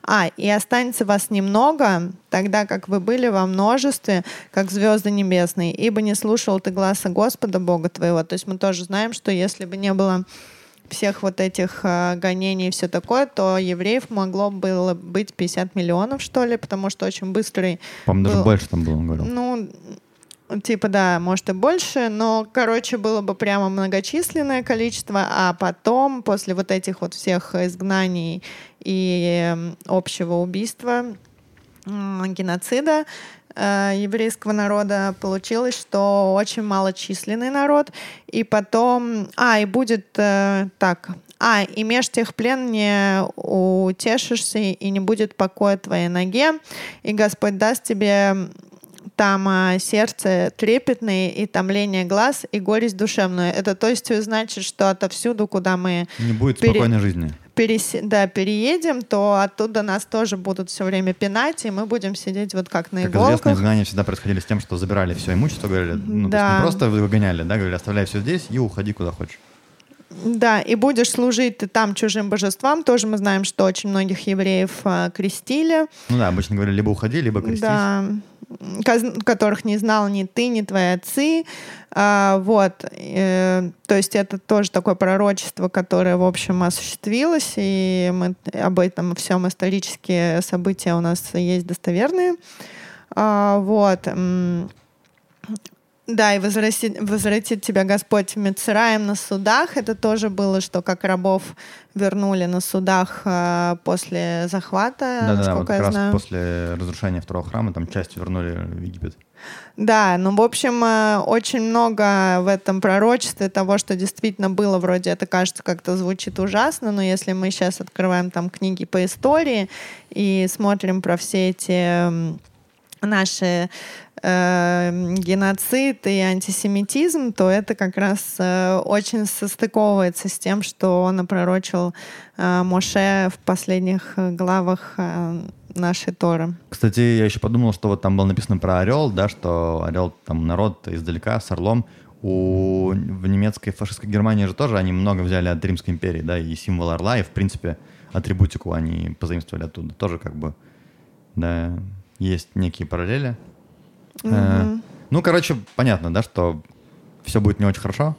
A: А, и останется вас немного, тогда как вы были во множестве, как звезды небесные, ибо не слушал ты гласа Господа Бога твоего. То есть мы тоже знаем, что если бы не было всех вот этих э, гонений и все такое, то евреев могло было быть 50 миллионов, что ли, потому что очень быстрый...
B: По-моему, был... даже больше там было, он говорил.
A: Ну, типа, да, может и больше, но, короче, было бы прямо многочисленное количество, а потом, после вот этих вот всех изгнаний и э, общего убийства, геноцида, э, еврейского народа получилось, что очень малочисленный народ, и потом, а, и будет э, так, а, и меж тех плен не утешишься, и не будет покоя твоей ноге, и Господь даст тебе там а, сердце трепетное и томление глаз и горесть душевную. Это то есть значит, что отовсюду, куда мы...
B: Не будет пере... спокойной жизни
A: перес... да, переедем, то оттуда нас тоже будут все время пинать, и мы будем сидеть вот как на как иголках.
B: известно, изгнания всегда происходили с тем, что забирали все имущество, говорили, ну, да. не просто выгоняли, да, говорили, оставляй все здесь и уходи куда хочешь.
A: Да, и будешь служить ты там чужим божествам. Тоже мы знаем, что очень многих евреев а, крестили.
B: Ну да, обычно говорили, либо уходи, либо крестись.
A: Да, которых не знал ни ты, ни твои отцы. А, вот. Э, то есть это тоже такое пророчество, которое, в общем, осуществилось, и мы об этом всем исторические события у нас есть достоверные. А, вот. Да, и возвратит, возвратит тебя Господь Мецераем на судах. Это тоже было, что как рабов вернули на судах э, после захвата,
B: да, да, вот как раз знаю. после разрушения второго храма там часть вернули в Египет.
A: Да, ну, в общем, э, очень много в этом пророчестве того, что действительно было, вроде это кажется как-то звучит ужасно, но если мы сейчас открываем там книги по истории и смотрим про все эти наши э, геноцид и антисемитизм, то это как раз э, очень состыковывается с тем, что он опророчил э, Моше в последних главах нашей Торы.
B: Кстати, я еще подумал, что вот там было написано про орел, да, что орел там народ издалека с орлом. У, в немецкой фашистской Германии же тоже они много взяли от Римской империи, да, и символ орла, и, в принципе, атрибутику они позаимствовали оттуда. Тоже как бы, да, есть некие параллели. Угу. Э, ну, короче, понятно, да, что все будет не очень хорошо.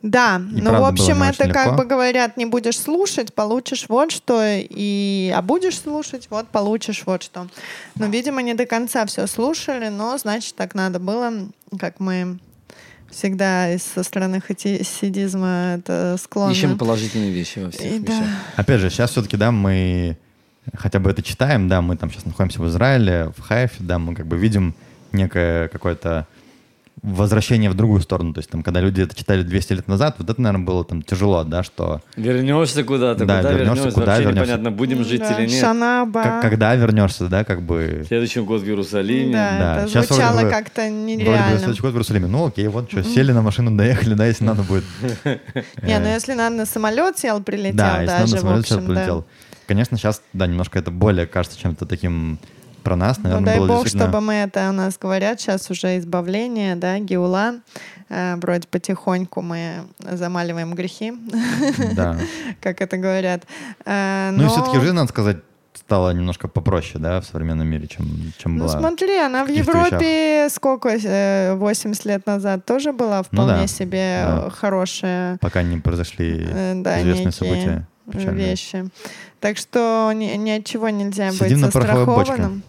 A: Да, и ну, в общем, это как бы говорят, не будешь слушать, получишь вот что, и а будешь слушать, вот получишь вот что. Но, видимо, не до конца все слушали, но, значит, так надо было, как мы всегда со стороны хасидизма это склонно.
C: Ищем положительные вещи во всех
A: И да.
C: вещах.
B: Опять же, сейчас все-таки, да, мы хотя бы это читаем, да, мы там сейчас находимся в Израиле, в Хайфе, да, мы как бы видим некое какое-то возвращение в другую сторону. То есть там, когда люди это читали 200 лет назад, вот это, наверное, было там тяжело, да, что
C: Вернешься куда-то,
B: Да,
C: куда
B: вернешься,
C: вернешься,
B: куда
C: вообще
B: вернешься.
C: непонятно, будем жить
A: Да,
C: или нет.
A: Шанаба.
B: как- когда вернешься, да, как бы...
C: Следующий год в Иерусалиме.
A: Да,
B: Да,
A: это
B: вроде
A: звучало
B: бы-
A: как-то
B: Вроде бы
A: нереально.
B: следующий год в Иерусалиме. Ну, окей, вот что, сели на машину, доехали, да, если надо будет. *laughs*
A: Не, ну
B: Э,
A: если надо на самолет сел, прилетел
B: Да, если
A: даже,
B: надо, на
A: в
B: сейчас
A: общем, да.
B: полетел. Конечно, сейчас, да, немножко это более кажется чем-то таким про нас,
A: Ну,
B: наверное,
A: дай
B: было
A: бог,
B: действительно...
A: чтобы мы это у нас говорят сейчас уже избавление, да, геула. Э, вроде потихоньку мы замаливаем грехи,
B: Да. *laughs*
A: как это говорят. Э,
B: Ну и все-таки жизнь, надо сказать, стала немножко попроще, да, в современном мире, чем, чем
A: Ну
B: была.
A: смотри, она в Европе сколько, э, 80 лет назад тоже была вполне
B: Ну да,
A: себе
B: да.
A: э, хорошая
B: Пока не произошли
A: э, да,
B: известные события. печальные.
A: вещи. Так что ни, ни от чего нельзя
B: Сидим
A: быть застрахованным.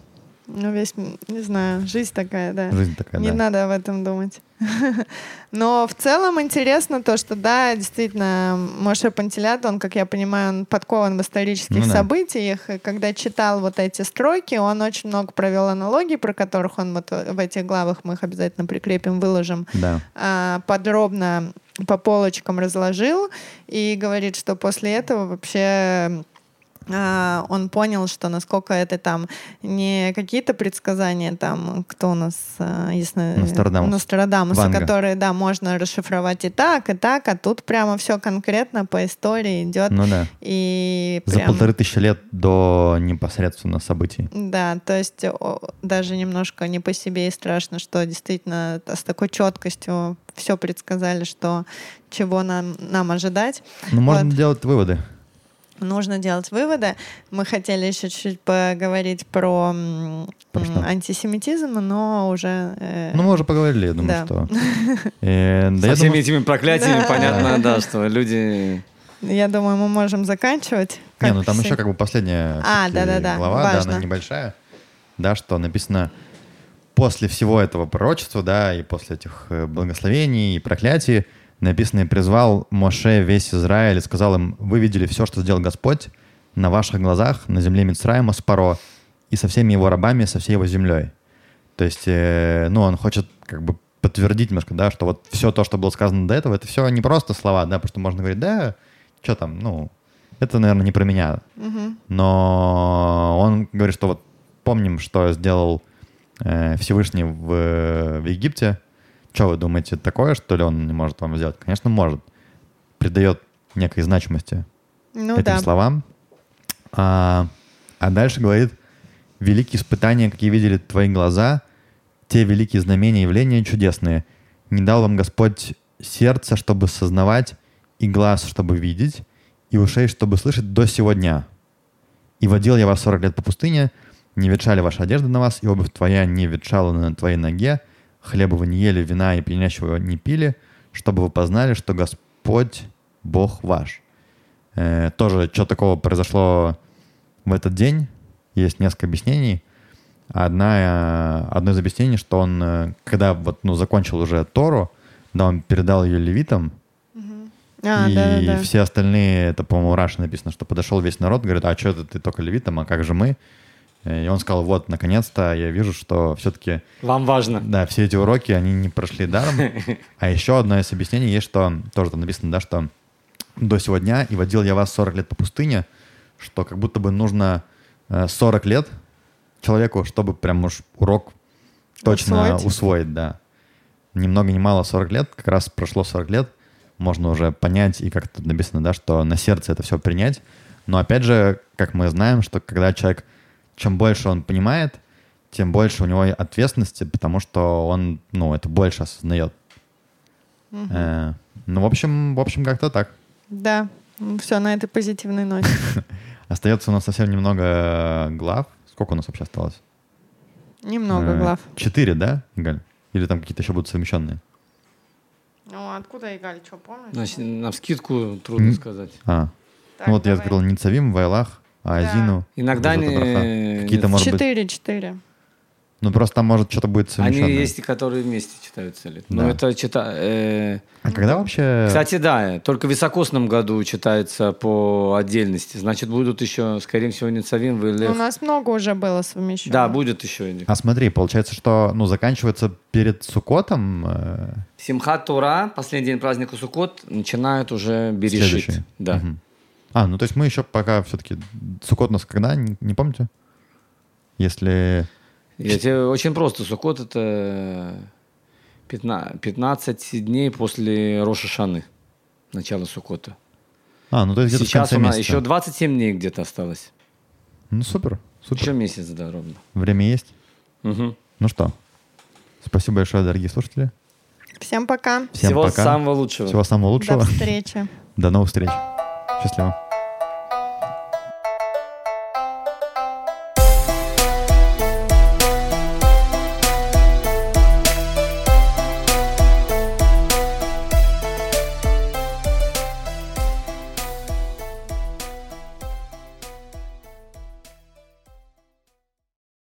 A: Ну, весь, не знаю, жизнь такая, да.
B: Жизнь такая,
A: Не
B: да.
A: надо об этом думать. *laughs* Но в целом интересно то, что да, действительно, Моше Пантелят, он, как я понимаю, он подкован в исторических
B: Ну да.
A: событиях. И когда читал вот эти строки, он очень много провел аналогий, про которых он вот в этих главах, мы их обязательно прикрепим, выложим,
B: Да.
A: а, подробно по полочкам разложил и говорит, что после этого вообще он понял, что насколько это там не какие-то предсказания, там, кто у нас, а, если...
B: Нострадамус.
A: Нострадамуса,
B: Ванга.
A: которые, да, можно расшифровать и так, и так, а тут прямо все конкретно по истории идет.
B: Ну да.
A: И
B: За
A: прям-
B: полторы тысячи лет до непосредственно событий.
A: Да, то есть даже немножко не по себе и страшно, что действительно с такой четкостью все предсказали, что чего нам, нам ожидать.
B: Ну, можно
A: Вот.
B: делать выводы.
A: Нужно делать выводы. Мы хотели еще чуть-чуть поговорить про,
B: Про что?
A: антисемитизм, но уже... э,
B: Ну, мы уже поговорили, я думаю,
A: да.
B: что... *laughs* Э, да
C: Со
B: я
C: всеми
B: думаю,
C: этими проклятиями
A: Да.
C: понятно, да, что люди...
A: Я думаю, мы можем заканчивать.
B: Не, ну там
A: все.
B: еще как бы последняя
A: А, да-да-да,
B: глава, да,
A: важно.
B: она небольшая, да, что написано после всего этого пророчества, да, и после этих э, благословений и проклятий, написано, и призвал Моше весь Израиль и сказал им, вы видели все, что сделал Господь на ваших глазах на земле Мицраима с Паро и со всеми его рабами, со всей его землей. То есть, э, ну, он хочет как бы подтвердить немножко, да, что вот все то, что было сказано до этого, это все не просто слова, да, потому что можно говорить, да, что там, ну, это, наверное, не про меня.
A: Мгм.
B: Но он говорит, что вот помним, что сделал э, Всевышний в, в Египте. Что вы думаете, такое, что ли, он не может вам сделать? Конечно, может. Придает некой значимости
A: Ну
B: этим
A: да.
B: словам. А, а дальше говорит, великие испытания, какие видели твои глаза, те великие знамения, явления чудесные. Не дал вам Господь сердце, чтобы сознавать, и глаз, чтобы видеть, и ушей, чтобы слышать до сего дня. И водил я вас 40 лет по пустыне, не ветшали ваши одежды на вас, и обувь твоя не ветшала на твоей ноге, хлеба вы не ели, вина и пьянящего не пили, чтобы вы познали, что Господь Бог ваш. Э, тоже, что такого произошло в этот день, есть несколько объяснений. Одна, э, одно из объяснений, что он, э, когда вот, ну, закончил уже Тору, да, он передал ее левитам,
A: А,
B: и
A: да, да, да.
B: все остальные, это, по-моему, Раши написано, что подошел весь народ, говорит, а что это ты только левитам, а как же мы? Э, И он сказал, вот, наконец-то я вижу, что все-таки,
C: Вам важно.
B: да, все эти уроки, они не прошли даром. А еще одно из объяснений есть, что тоже там написано, да, что до сего дня и водил я вас 40 лет по пустыне, что как будто бы нужно э, 40 лет человеку, чтобы прям уж урок точно
A: Усвоить.
B: усвоить, да. Ни много ни мало 40 лет, как раз прошло 40 лет, можно уже понять, и как тут написано, да, что на сердце это все принять. Но опять же, как мы знаем, что когда человек, чем больше он понимает, тем больше у него ответственности, потому что он, ну, это больше осознает. Э, ну, в общем, в общем, как-то так.
A: Да, все на этой позитивной ноте. *laughs*
B: Остается у нас совсем немного глав. Сколько у нас вообще осталось?
A: Немного
B: Э,
A: глав.
B: Четыре, да, Галь? Или там какие-то еще будут совмещенные?
A: Ну, откуда Игаль, что помнишь?
C: Значит, на скидку трудно сказать.
B: А,
A: Так,
B: ну вот я
A: давай.
B: открыл Ницавим, Вайлах, Азину.
C: Иногда
B: Вазот
C: не...
B: Браха. Какие-то, может быть,
A: Четыре, четыре.
B: Ну, просто там, может, что-то будет совмещенное.
C: Они есть, которые вместе читаются. Ли. Но
B: Да.
C: это чита... э,
B: А когда вообще...
C: Кстати, да, только в високосном году читается по отдельности. Значит, будут еще, скорее всего, Ницавин,
A: У
C: Вилев.
A: нас много уже было совмещено.
C: Да, будет еще.
B: А смотри, получается, что, ну, заканчивается перед Сукотом э,
C: Симхат Тура, последний день праздника Суккот, начинают уже Берешит.
B: следующий.
C: Да.
B: Мгм. А, ну, то есть мы еще пока все-таки... Сукот у нас когда, не, не помните? Если...
C: Я тебе очень просто. Суккот это 15, 15 дней после Роша Шаны, начала Суккота.
B: А, ну, то есть где-то в
C: Сейчас
B: конце
C: у нас
B: месяца.
C: еще 27 дней где-то осталось.
B: Ну, супер, супер.
C: Еще месяц, да, ровно.
B: Время есть.
C: Мгм.
B: Ну что, спасибо большое, дорогие слушатели.
A: Всем пока.
B: Всем
C: Всего
B: пока.
C: самого лучшего.
B: Всего самого
A: До
B: лучшего.
A: встречи.
B: До новых встреч. Tschüss,